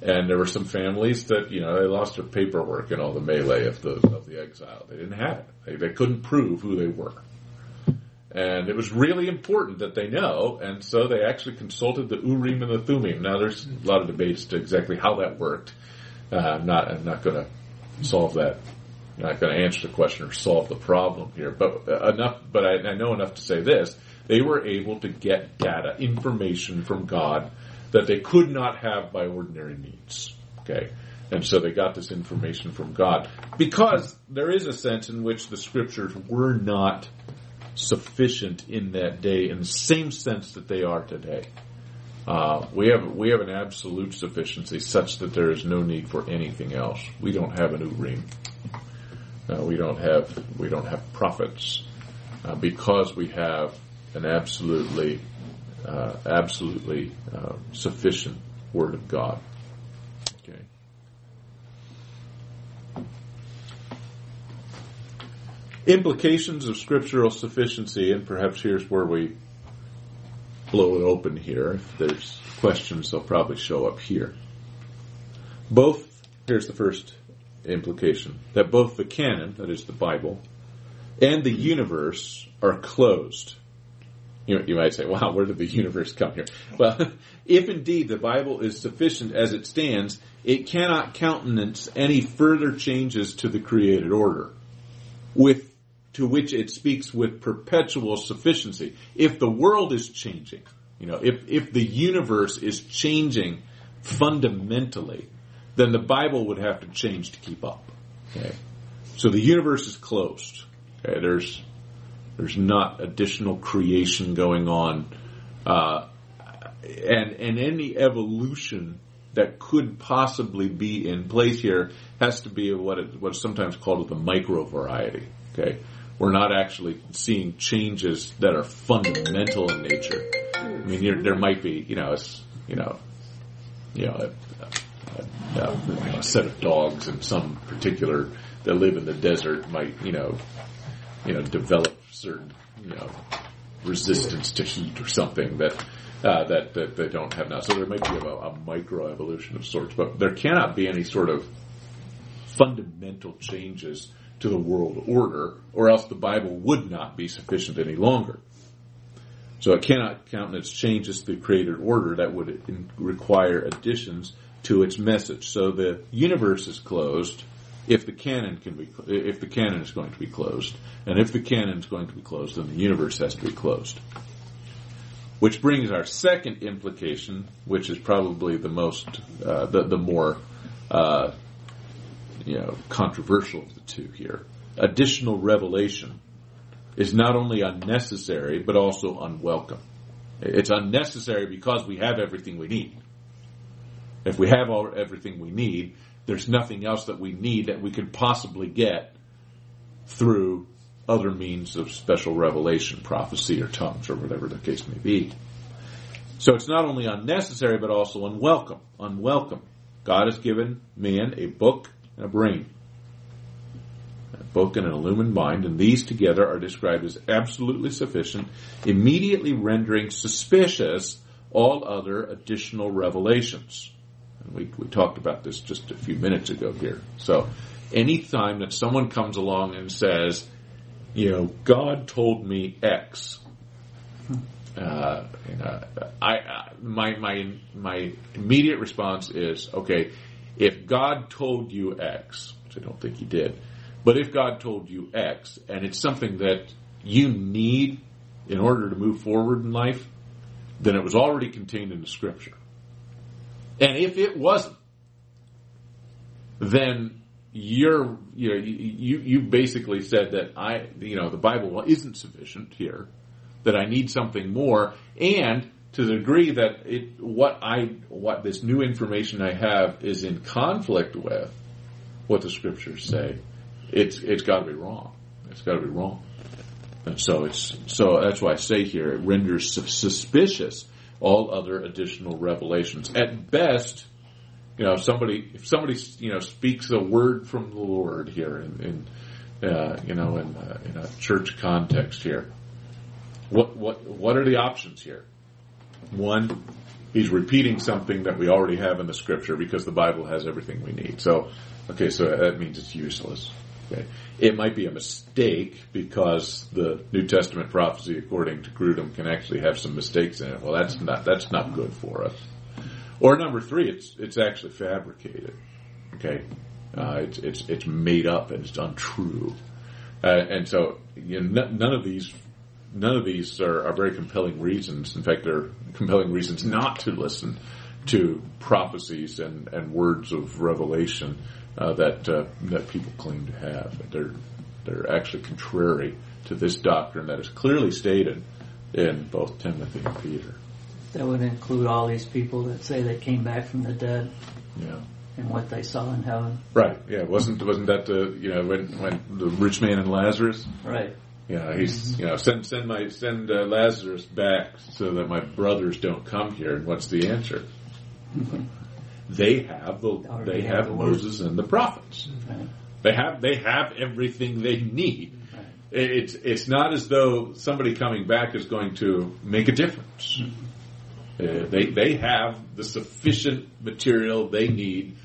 And there were some families that, you know, they lost their paperwork in all the melee of the, of the exile. They didn't have it. They, they couldn't prove who they were. And it was really important that they know, and so they actually consulted the Urim and the Thummim. Now there's a lot of debates to exactly how that worked. Uh, I'm not, I'm not gonna solve that. I'm not gonna answer the question or solve the problem here, but enough, but I, I know enough to say this. They were able to get data, information from God that they could not have by ordinary means. Okay? And so they got this information from God. Because there is a sense in which the scriptures were not sufficient in that day in the same sense that they are today. Uh, we have we have an absolute sufficiency such that there is no need for anything else. We don't have an Urim. Uh, we don't have we don't have prophets uh, because we have an absolutely uh, absolutely uh, sufficient Word of God. Okay. Implications of scriptural sufficiency, and perhaps here's where we blow it open here. If there's questions, they'll probably show up here. Both, here's the first implication, that both the canon, that is the Bible, and the universe are closed you, you might say, wow, where did the universe come here? Well, [LAUGHS] if indeed the Bible is sufficient as it stands, it cannot countenance any further changes to the created order, with to which it speaks with perpetual sufficiency. If the world is changing, you know, if, if the universe is changing fundamentally, then the Bible would have to change to keep up. Okay. So the universe is closed. Okay. There's there's not additional creation going on. Uh, and, and any evolution that could possibly be in place here has to be what it, what's sometimes called the micro variety. Okay, we're not actually seeing changes that are fundamental in nature. I mean, there might be, you know, you know, you know, a, a, a, a, set of dogs in some particular that live in the desert might, you know, you know, develop certain, you know, resistance to heat or something that, uh, that, that they don't have now. So there might be a, a micro evolution of sorts, but there cannot be any sort of fundamental changes to the world order, or else the Bible would not be sufficient any longer. So it cannot countenance changes to the created order that would require additions to its message. So the universe is closed if the canon can be if the canon is going to be closed, and if the canon is going to be closed, then the universe has to be closed. Which brings our second implication, which is probably the most uh, the the more uh, you know controversial of the two here. Additional revelation is not only unnecessary but also unwelcome. It's unnecessary because we have everything we need. If we have all everything we need, there's nothing else that we need that we could possibly get through other means of special revelation, prophecy, or tongues, or whatever the case may be. So it's not only unnecessary, but also unwelcome. Unwelcome. God has given man a book and a brain. A book and an illumined mind, and these together are described as absolutely sufficient, immediately rendering suspicious all other additional revelations. We, we talked about this just a few minutes ago here. So anytime that someone comes along and says, you know, God told me X. Uh, know, I, I my my my immediate response is okay. If God told you X, which I don't think He did, but if God told you X, and it's something that you need in order to move forward in life, then it was already contained in the Scripture. And if it wasn't, then you're you know you you basically said that I you know the Bible isn't sufficient here that I need something more. And to the degree that it what I what this new information I have is in conflict with what the scriptures say it's it's got to be wrong. It's got to be wrong. And so it's so that's why I say here it renders suspicious all other additional revelations at best you know, if somebody if somebody you know speaks a word from the Lord here in, in uh, you know in, uh, in a church context here, what what what are the options here? One, he's repeating something that we already have in the Scripture because the Bible has everything we need. So, okay, so that means it's useless. Okay, it might be a mistake because the New Testament prophecy, according to Grudem, can actually have some mistakes in it. Well, that's not that's not good for us. Or number three, it's it's actually fabricated. Okay, uh, it's it's it's made up and it's untrue, uh, and so you know, none of these none of these are, are very compelling reasons. In fact, they're compelling reasons not to listen to prophecies and, and words of revelation uh, that uh, that people claim to have. They're they're actually contrary to this doctrine that is clearly stated in both Timothy and Peter. That would include all these people that say they came back from the dead Yeah. and what they saw in heaven. Right. Yeah. Wasn't wasn't that the you know when when the rich man and Lazarus? Right. Yeah. He's you know send send my send uh, Lazarus back so that my brothers don't come here. And what's the answer? [LAUGHS] they have the Already they have have the word. Moses and the prophets. Right. They have they have everything they need. Right. It's it's not as though somebody coming back is going to make a difference. Uh, they they have the sufficient material they need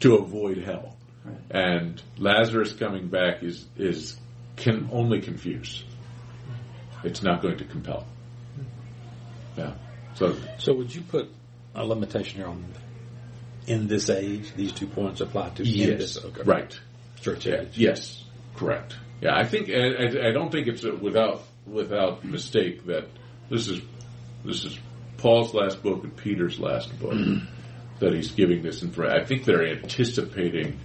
to avoid hell, Right. and Lazarus coming back is is can only confuse. It's not going to compel. Yeah. So So would you put a limitation here on in this age? These two points apply to this okay. right. church Yeah, age. yes, correct. Yeah, I think I, I- don't think it's without without mistake that this is this is Paul's last book and Peter's last book that he's giving this information. I think they're anticipating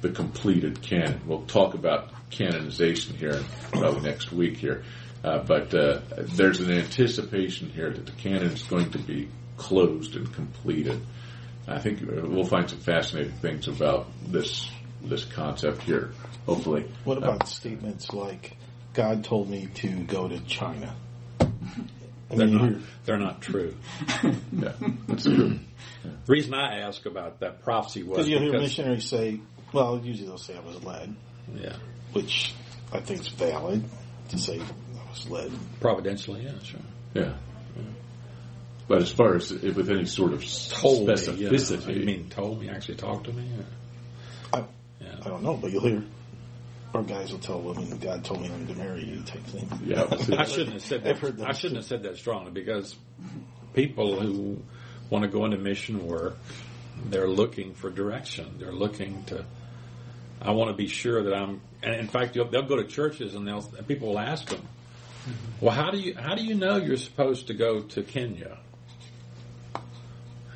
the completed canon. We'll talk about canonization here probably next week here, uh, but uh, there's an anticipation here that the canon is going to be closed and completed. I think uh, we'll find some fascinating things about this this concept here. Hopefully, What about statements like, God told me to go to China? [LAUGHS] I They're mean, not, they're not true. [LAUGHS] yeah, that's true. The reason I ask about that prophecy was Because you'll hear missionaries say, well, usually they'll say I was led, yeah, which I think is valid to say I was led. providentially, yeah, sure. Yeah. But as far as if with any sort of Told me, specificity, yeah. You mean told me? Actually talked to me? Yeah. I, yeah. I don't know, but you'll hear. Or guys will tell women, God told me I'm to marry you type thing. Yeah. [LAUGHS] I shouldn't have said I've heard that. that I shouldn't have said that strongly because people who want to go into mission work, they're looking for direction. They're looking to. I want to be sure that I'm. And in fact, they'll, they'll go to churches and they'll and people will ask them, "Well, how do you how do you know you're supposed to go to Kenya?"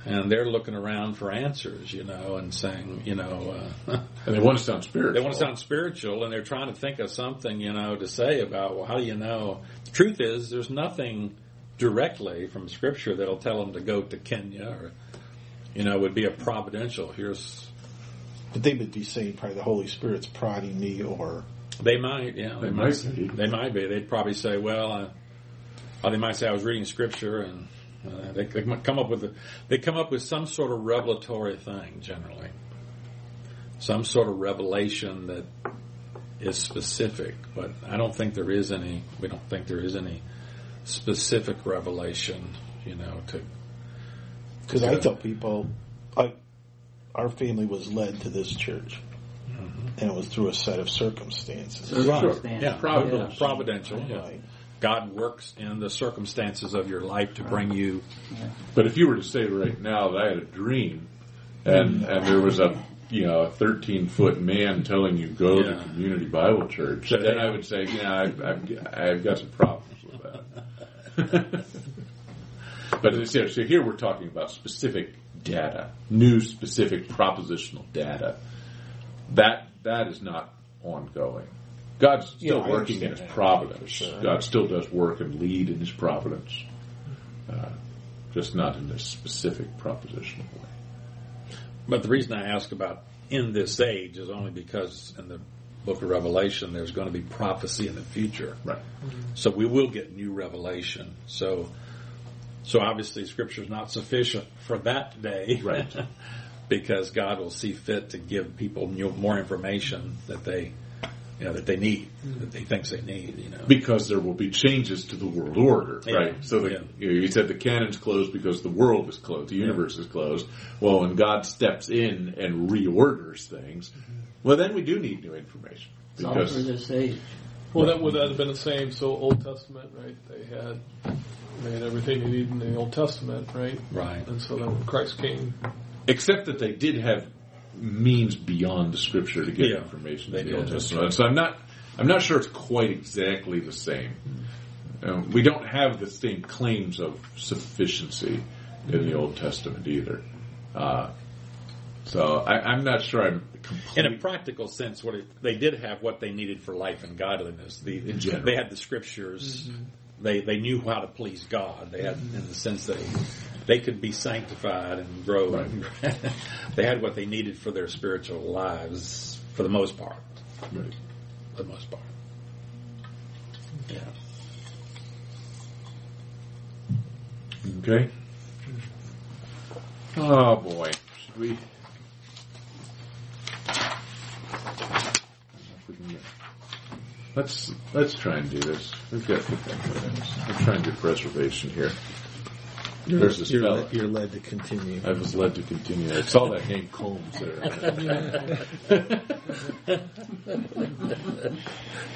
And they're looking around for answers, you know, and saying, you know, uh, [LAUGHS] And they want to sound spiritual. they want to sound spiritual and they're trying to think of something, you know, to say about, well, how do you know? The truth is, there's nothing directly from Scripture that'll tell them to go to Kenya or, you know, would be a providential. Here's, But they would be saying probably the Holy Spirit's prodding me or they might, yeah, They might be. They might be. They'd probably say, well, uh, or they might say, I was reading Scripture and uh, they, they come up with, a, they come up with some sort of revelatory thing generally. Some sort of revelation that is specific, but I don't think there is any. We don't think there is any specific revelation, you know. To because I tell people, I, our family was led to this church, Mm-hmm. and it was through a set of circumstances. Circumstance. yeah, Providence. providential. Yeah. Right. God works in the circumstances of your life to bring you. But if you were to say right now that I had a dream, and and there was a you know a 13 foot man telling you go Yeah. to Community Bible Church, then I would say, yeah, I've, I've, I've got some problems with that. [LAUGHS] but as I said, so here we're talking about specific data, new specific propositional data. That that is not ongoing. God's still Yeah, working in His that, providence. sure. God still does work and lead in His providence, uh, just not in this specific propositional way. But the reason I ask about in this age is only because in the book of Revelation there's going to be prophecy in the future. Right. So we will get new revelation. So, so obviously Scripture is not sufficient for that day, Right. [LAUGHS] because God will see fit to give people new, more information that they, you know, that they need, mm-hmm. that they thinks they need. You know, Because there will be changes to the world order, Yeah. right? So the, Yeah. you, know, you said the canon's closed because the world is closed, the universe is closed. Well, when God steps in and reorders things, mm-hmm. well, then we do need new information. It's all for Because this age. Well, that would have been the same. So Old Testament, right? They had they had everything they needed in the Old Testament, right? right? And so then when Christ came, except that they did have means beyond the Scripture to get Yeah, information in the Old did, that's Testament. So I'm not, I'm not sure it's quite exactly the same. Um, we don't have the same claims of sufficiency in the Old Testament either. Uh, so I, I'm not sure I'm In a practical sense, what it, they did have what they needed for life and godliness. The, In general. they had the scriptures. They they knew how to please God. They had, in the sense that they could be sanctified and grow. [LAUGHS] they had what they needed for their spiritual lives, for the most part. Right. For the most part. Yeah. Okay. Oh boy, should we? Let's let's try and do this. We've got 15 minutes. I'm trying to do preservation here. There's this You're, fella. led, you're led to continue. I was led to continue. I saw that name Combs there.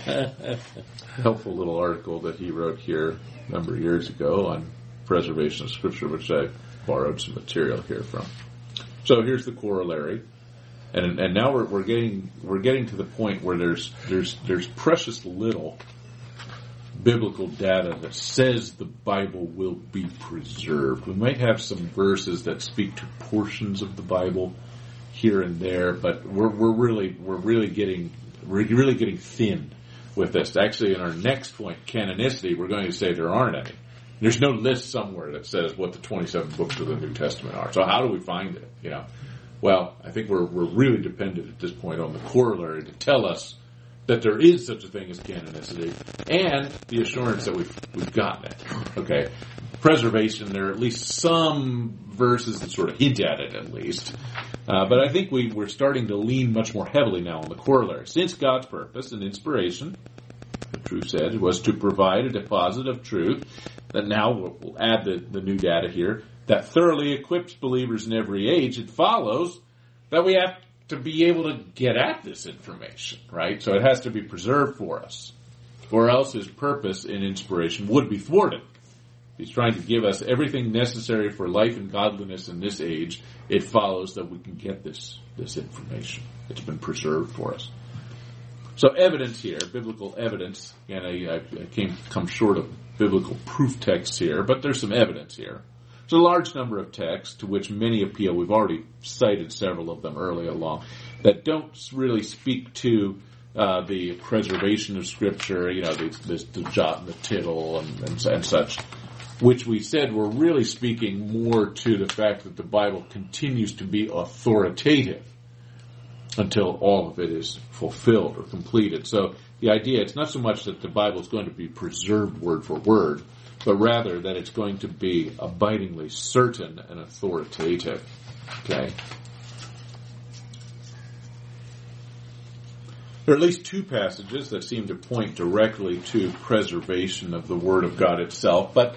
[LAUGHS] Helpful little article that he wrote here a number of years ago on preservation of scripture, which I borrowed some material here from. So here's the corollary, and and now we're, we're getting we're getting to the point where there's there's there's precious little biblical data that says the Bible will be preserved. We might have some verses that speak to portions of the Bible here and there, but we're we're really we're really getting we're really getting thin with this. Actually, in our next point, canonicity, we're going to say there aren't any. There's no list somewhere that says what the 27 books of the New Testament are. So how do we find it? You know, well, I think we're we're really dependent at this point on the corollary to tell us that there is such a thing as canonicity and the assurance that we've we've gotten it. Okay, preservation. There are at least some verses that sort of hint at it, at least. Uh, but I think we we're starting to lean much more heavily now on the corollary, since God's purpose and inspiration, the truth said, was to provide a deposit of truth. That now we'll, we'll add the, the new data here that thoroughly equips believers in every age. It follows that we have to be able to get at this information, right? So it has to be preserved for us. Or else his purpose in inspiration would be thwarted. He's trying to give us everything necessary for life and godliness in this age. It follows that we can get this, this information. It's been preserved for us. So evidence here, biblical evidence, and I, I came come short of biblical proof texts here, but there's some evidence here. There's a large number of texts to which many appeal. We've already cited several of them early along that don't really speak to uh, the preservation of Scripture. You know, the, the, the jot and the tittle and, and, and such, which we said were really speaking more to the fact that the Bible continues to be authoritative until all of it is fulfilled or completed. So the idea, it's not so much that the Bible is going to be preserved word for word, but rather that it's going to be abidingly certain and authoritative. Okay? There are at least two passages that seem to point directly to preservation of the Word of God itself, but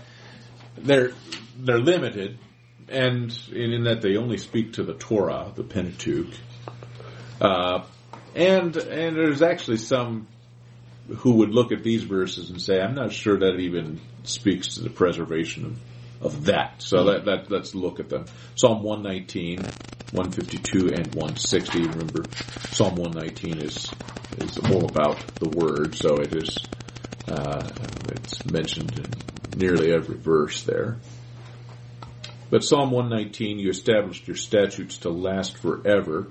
they're they're limited, and in that they only speak to the Torah, the Pentateuch, uh, and and there's actually some who would look at these verses and say, I'm not sure that even speaks to the preservation of, of that. So that, that let's look at them. Psalm 119, 152, and 160. Remember, Psalm 119 is is all about the word, so it is uh, it's mentioned in nearly every verse there. But Psalm 119, you established your statutes to last forever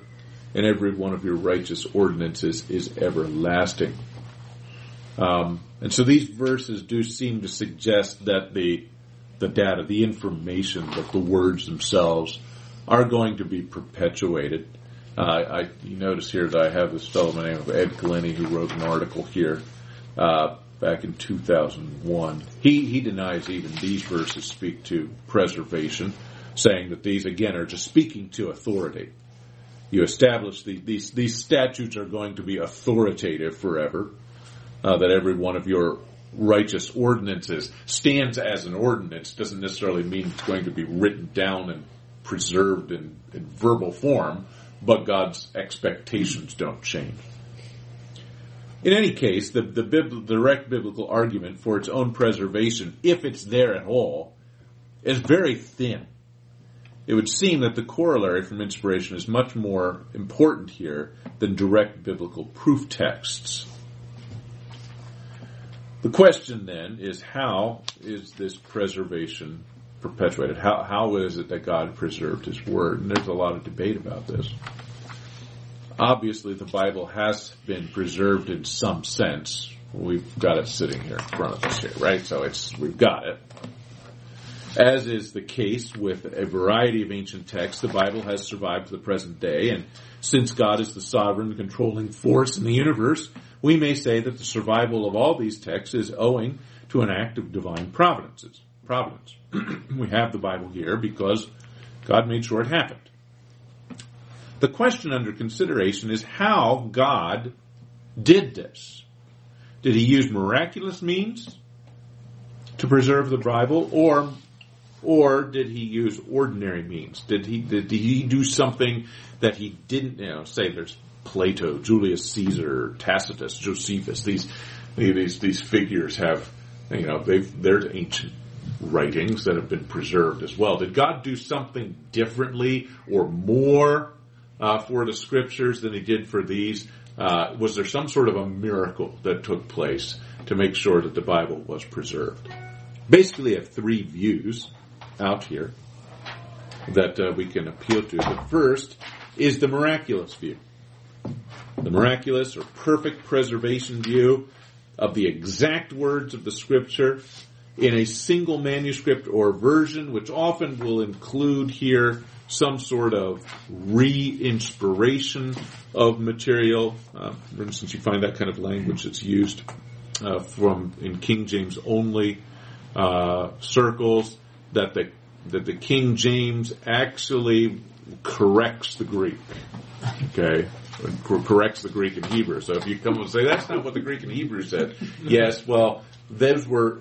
and every one of your righteous ordinances is everlasting. Um, and so these verses do seem to suggest that the the data, the information, that the words themselves are going to be perpetuated. Uh, I you notice here that I have this fellow by the name of Ed Glenny who wrote an article here uh, back in 2001. He he denies even these verses speak to preservation, saying that these again are just speaking to authority you establish the, these these statutes are going to be authoritative forever. Uh, that every one of your righteous ordinances stands as an ordinance doesn't necessarily mean it's going to be written down and preserved in, in verbal form, but God's expectations don't change. In any case, the, the bib- direct biblical argument for its own preservation, if it's there at all, is very thin it would seem that the corollary from inspiration is much more important here than direct biblical proof texts. The question then is how is this preservation perpetuated? How, how is it that God preserved His Word? And there's a lot of debate about this. Obviously, the Bible has been preserved in some sense. We've got it sitting here in front of us here, right? So it's, we've got it. As is the case with a variety of ancient texts, the Bible has survived to the present day, and since God is the sovereign controlling force in the universe, we may say that the survival of all these texts is owing to an act of divine providences. Providence. [CLEARS THROAT] we have the Bible here because God made sure it happened. The question under consideration is how God did this. Did he use miraculous means to preserve the Bible, or or did he use ordinary means? Did he did he do something that he didn't? You know, say there's Plato, Julius Caesar, Tacitus, Josephus. These these these figures have you know they've they're ancient writings that have been preserved as well. Did God do something differently or more uh, for the scriptures than He did for these? Uh, was there some sort of a miracle that took place to make sure that the Bible was preserved? Basically, I have three views out here that uh, we can appeal to. The first is the miraculous view. The miraculous or perfect preservation view of the exact words of the scripture in a single manuscript or version, which often will include here some sort of re-inspiration of material. Uh, for instance, you find that kind of language that's used uh, from in King James only uh, circles that the that the King James actually corrects the Greek. Okay, corrects the Greek and Hebrew. So if you come and say that's not what the Greek and Hebrew said, yes, well, those were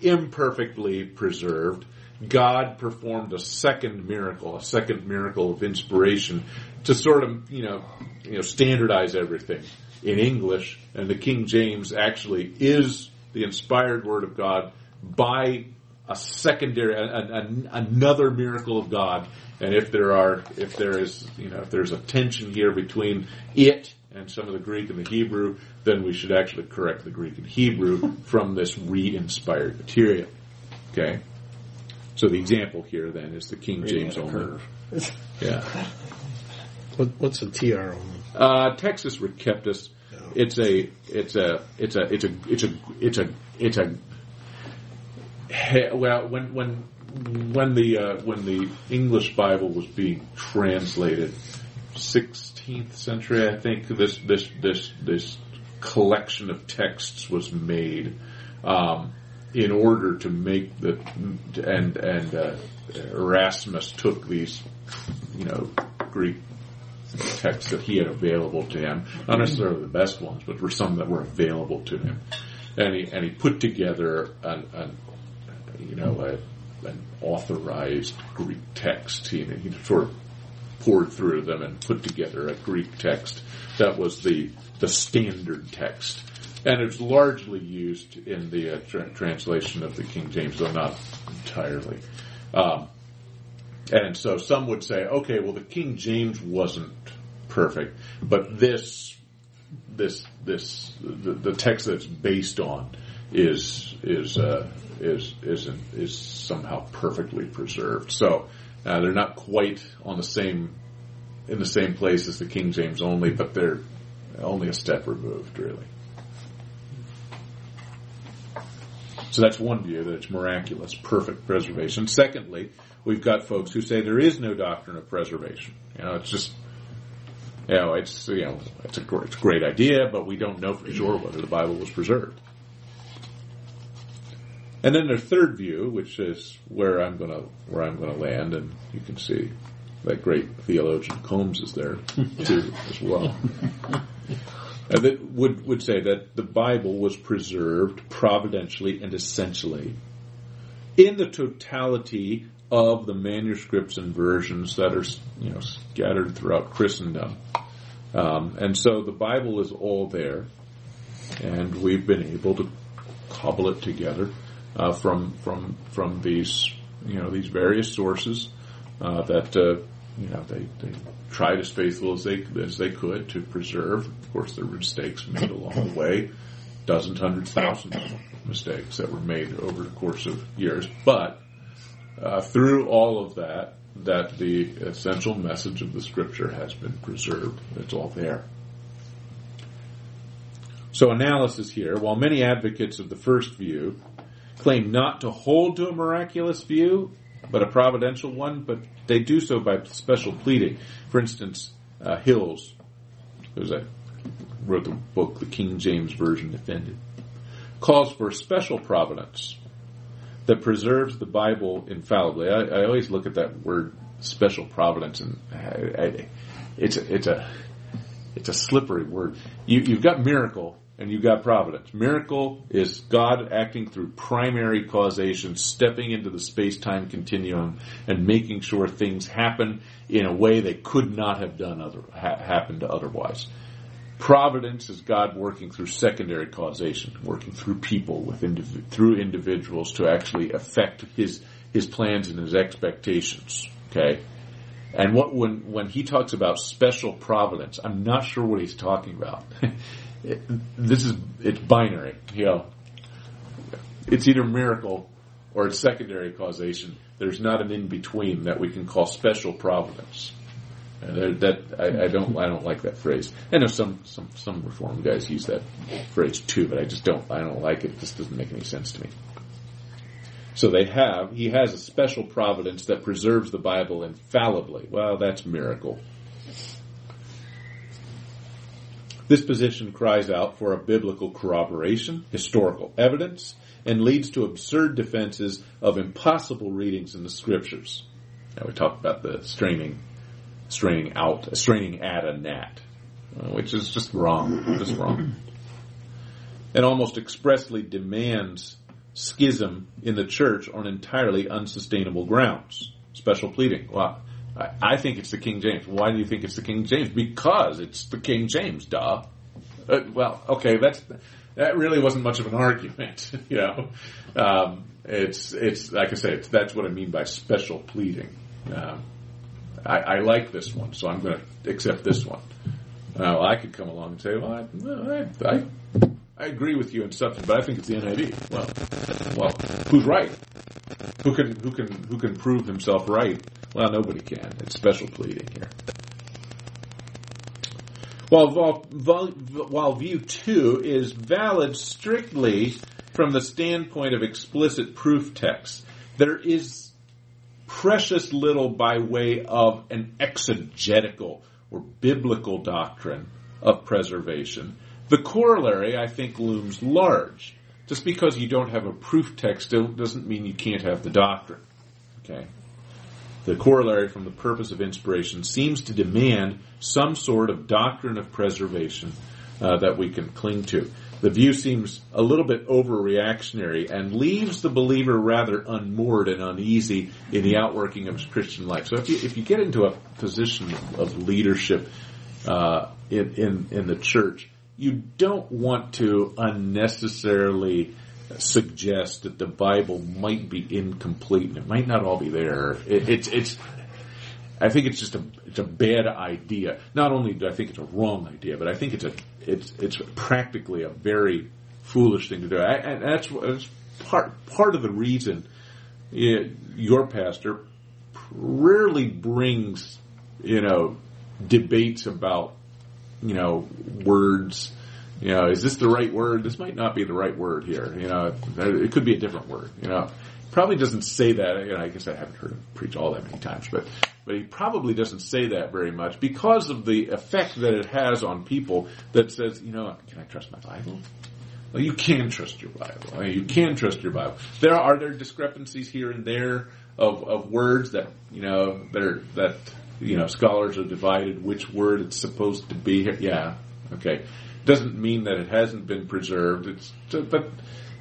imperfectly preserved, God performed a second miracle, a second miracle of inspiration to sort of, you know, you know, standardize everything in English. And the King James actually is the inspired word of God by a secondary, a, a, another miracle of God. And if there are, if there is, you know, if there's a tension here between it and some of the Greek and the Hebrew, then we should actually correct the Greek and Hebrew [LAUGHS] from this re-inspired material. Okay? So the example here then is the King James only. Yeah. [LAUGHS] What, what's a TR only? Uh, Textus Receptus. It's a, it's a, it's a, it's a, it's a, it's a, it's a. Well, when when when the uh, when the English Bible was being translated, 16th century, I think this this this this collection of texts was made um, in order to make the and and uh, Erasmus took these you know Greek texts that he had available to him, not necessarily the best ones, but were some that were available to him, and he and he put together an, an you know a, an authorized Greek text. He, he sort of pored through them and put together a Greek text that was the the standard text. And it's largely used in the uh, tra- translation of the King James, though not entirely. Um, and so some would say, okay, well, the King James wasn't perfect, but this, this, this, the, the text that's based on is is uh, is isn't is somehow perfectly preserved. So uh, they're not quite on the same in the same place as the King James only, but they're only a step removed, really. So that's one view that it's miraculous, perfect preservation. Secondly, we've got folks who say there is no doctrine of preservation. You know, it's just, you know, it's you know, it's a it's a great idea, but we don't know for sure whether the Bible was preserved. And then their third view, which is where I'm gonna where I'm gonna land, and you can see that great theologian Combs is there [LAUGHS] too as well. Uh, that would would say that the Bible was preserved providentially and essentially in the totality of the manuscripts and versions that are you know scattered throughout Christendom, um, and so the Bible is all there, and we've been able to cobble it together uh, from from from these you know these various sources uh, that uh, you know they, they tried as faithful as they as they could to preserve. Of course, there were mistakes made along the way, dozens, hundreds, thousands of mistakes that were made over the course of years. But uh, through all of that, that the essential message of the Scripture has been preserved. It's all there. So analysis here. While many advocates of the first view claim not to hold to a miraculous view, but a providential one, but they do so by special pleading. For instance, uh, Hills, who's a wrote the book The King James Version Defended, calls for special providence that preserves the Bible infallibly. I, I always look at that word special providence and I, I, it's a, it's a it's a slippery word. You, you've got miracle and you've got providence. Miracle is God acting through primary causation, stepping into the space-time continuum and making sure things happen in a way they could not have done other ha, happened otherwise. Providence is God working through secondary causation, working through people with indiv- through individuals to actually affect his his plans and his expectations. Okay, and what when when he talks about special providence, I'm not sure what he's talking about. [LAUGHS] it, this is it's binary. You know, it's either miracle or it's secondary causation. There's not an in between that we can call special providence. Uh, and that I, I don't I don't like that phrase. I know some some some reform guys use that phrase too, but I just don't I don't like it. It just doesn't make any sense to me. So they have he has a special providence that preserves the Bible infallibly. Well, that's miracle. This position cries out for a biblical corroboration, historical evidence, and leads to absurd defenses of impossible readings in the scriptures. Now we talked about the straining, straining out, straining at a gnat, uh, which is just wrong, just wrong. And almost expressly demands schism in the church on entirely unsustainable grounds. Special pleading. Well, I, think it's the King James. Why do you think it's the King James? Because it's the King James, duh. Uh, well, okay, that's that really wasn't much of an argument, [LAUGHS] you know. Um, it's it's like I say, that's what I mean by special pleading. Um, I, I like this one, so I'm going to accept this one. Now, I could come along and say, well, I, I, I, I agree with you in substance, but I think it's the NIV. Well, well, who's right? Who can who can who can prove himself right? Well, nobody can. It's special pleading here. While, while, while view two is valid strictly from the standpoint of explicit proof text, there is precious little by way of an exegetical or biblical doctrine of preservation. The corollary, I think, looms large. Just because you don't have a proof text doesn't mean you can't have the doctrine. Okay? The corollary from the purpose of inspiration seems to demand some sort of doctrine of preservation uh, that we can cling to. The view seems a little bit overreactionary and leaves the believer rather unmoored and uneasy in the outworking of his Christian life. So if you, if you get into a position of leadership uh, in, in, in the church, you don't want to unnecessarily suggest that the Bible might be incomplete and it might not all be there. It, it's it's. I think it's just a it's a bad idea. Not only do I think it's a wrong idea, but I think it's a it's it's practically a very foolish thing to do. I, and that's, that's part part of the reason it, your pastor rarely brings you know debates about you know words you know, is this the right word? This might not be the right word here. You know, it could be a different word. You know, probably doesn't say that. You know, I guess I haven't heard him preach all that many times, but but he probably doesn't say that very much because of the effect that it has on people. That says, you know, can I trust my Bible? Well, you can trust your Bible. You can trust your Bible. There are there discrepancies here and there of, of words that you know that are, that you know scholars are divided which word it's supposed to be. Yeah, okay doesn't mean that it hasn't been preserved. It's but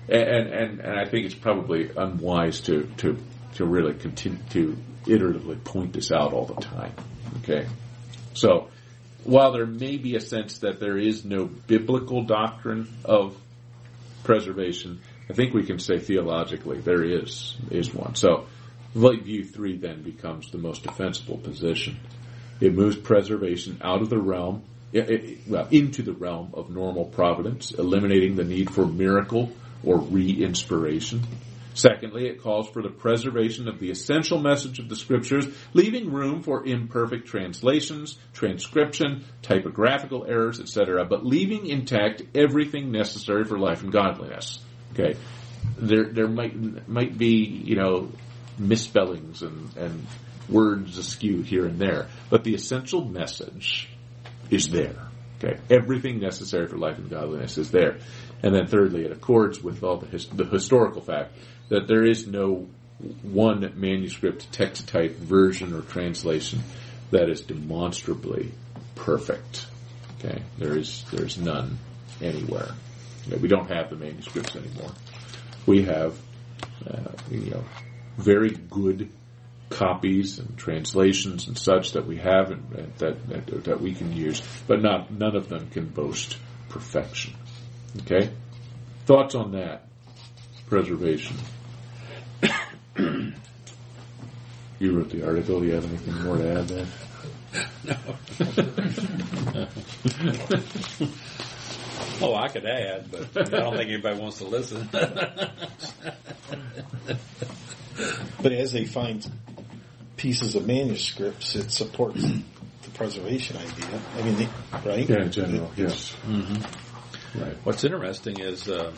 and and and I think it's probably unwise to to to really continue to iteratively point this out all the time. Okay, so while there may be a sense that there is no biblical doctrine of preservation, I think we can say theologically there is is one. So light view three then becomes the most defensible position. It moves preservation out of the realm well, into the realm of normal providence, eliminating the need for miracle or re-inspiration. Secondly, it calls for the preservation of the essential message of the scriptures, leaving room for imperfect translations, transcription, typographical errors, etc., but leaving intact everything necessary for life and godliness. Okay. There, there might, might be, you know, misspellings and, and words askew here and there, but the essential message is there. Okay, everything necessary for life and godliness is there. And then thirdly, it accords with all the, his, the historical fact that there is no one manuscript text type version or translation that is demonstrably perfect. Okay, there is there's none anywhere. We don't have the manuscripts anymore. We have uh, you know very good copies and translations and such that we have and that, that, that we can use, but not none of them can boast perfection. Okay, thoughts on that preservation? [COUGHS] you wrote the article. Do you have anything more to add there? No. [LAUGHS] oh, I could add, but I don't think anybody wants to listen. [LAUGHS] but as they find pieces of manuscripts, it supports the preservation idea. I mean, they, right? Yeah, in general, yes. Mm-hmm. Right. What's interesting is, uh,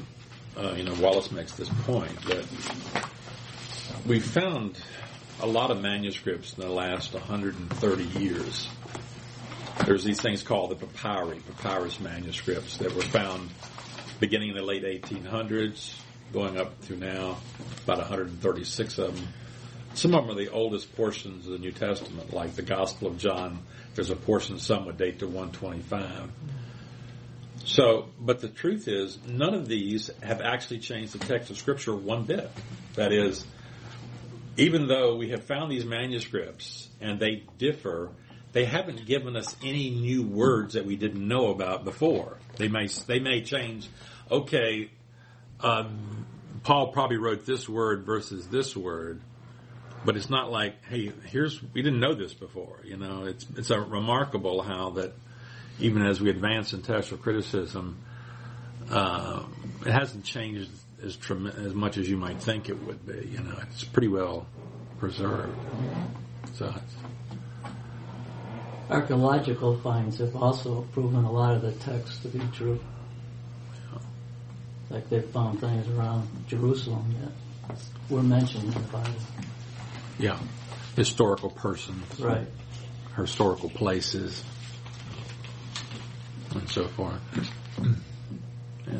uh, you know, Wallace makes this point that we found a lot of manuscripts in the last 130 years. There's these things called the papyri, papyrus manuscripts that were found beginning in the late 1800s, going up to now, about 136 of them some of them are the oldest portions of the New Testament, like the Gospel of John. There's a portion some would date to 125. So, but the truth is, none of these have actually changed the text of Scripture one bit. That is, even though we have found these manuscripts and they differ, they haven't given us any new words that we didn't know about before. They may they may change. Okay, um, Paul probably wrote this word versus this word, but it's not like, hey, here's we didn't know this before. You know, it's it's a remarkable how that even as we advance in textual criticism, uh, it hasn't changed as trem- as much as you might think it would be. You know, it's pretty well preserved. So, it's, Archaeological finds have also proven a lot of the text to be true. Like they've found things around Jerusalem that were mentioned in the Bible. Yeah, historical persons, Right. historical places, and so forth. Yeah.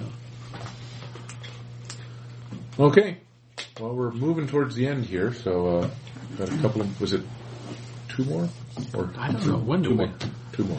Okay. Well, we're moving towards the end here, so uh, got a couple of. Was it two more? Or I don't know. When do two we- more? Two more.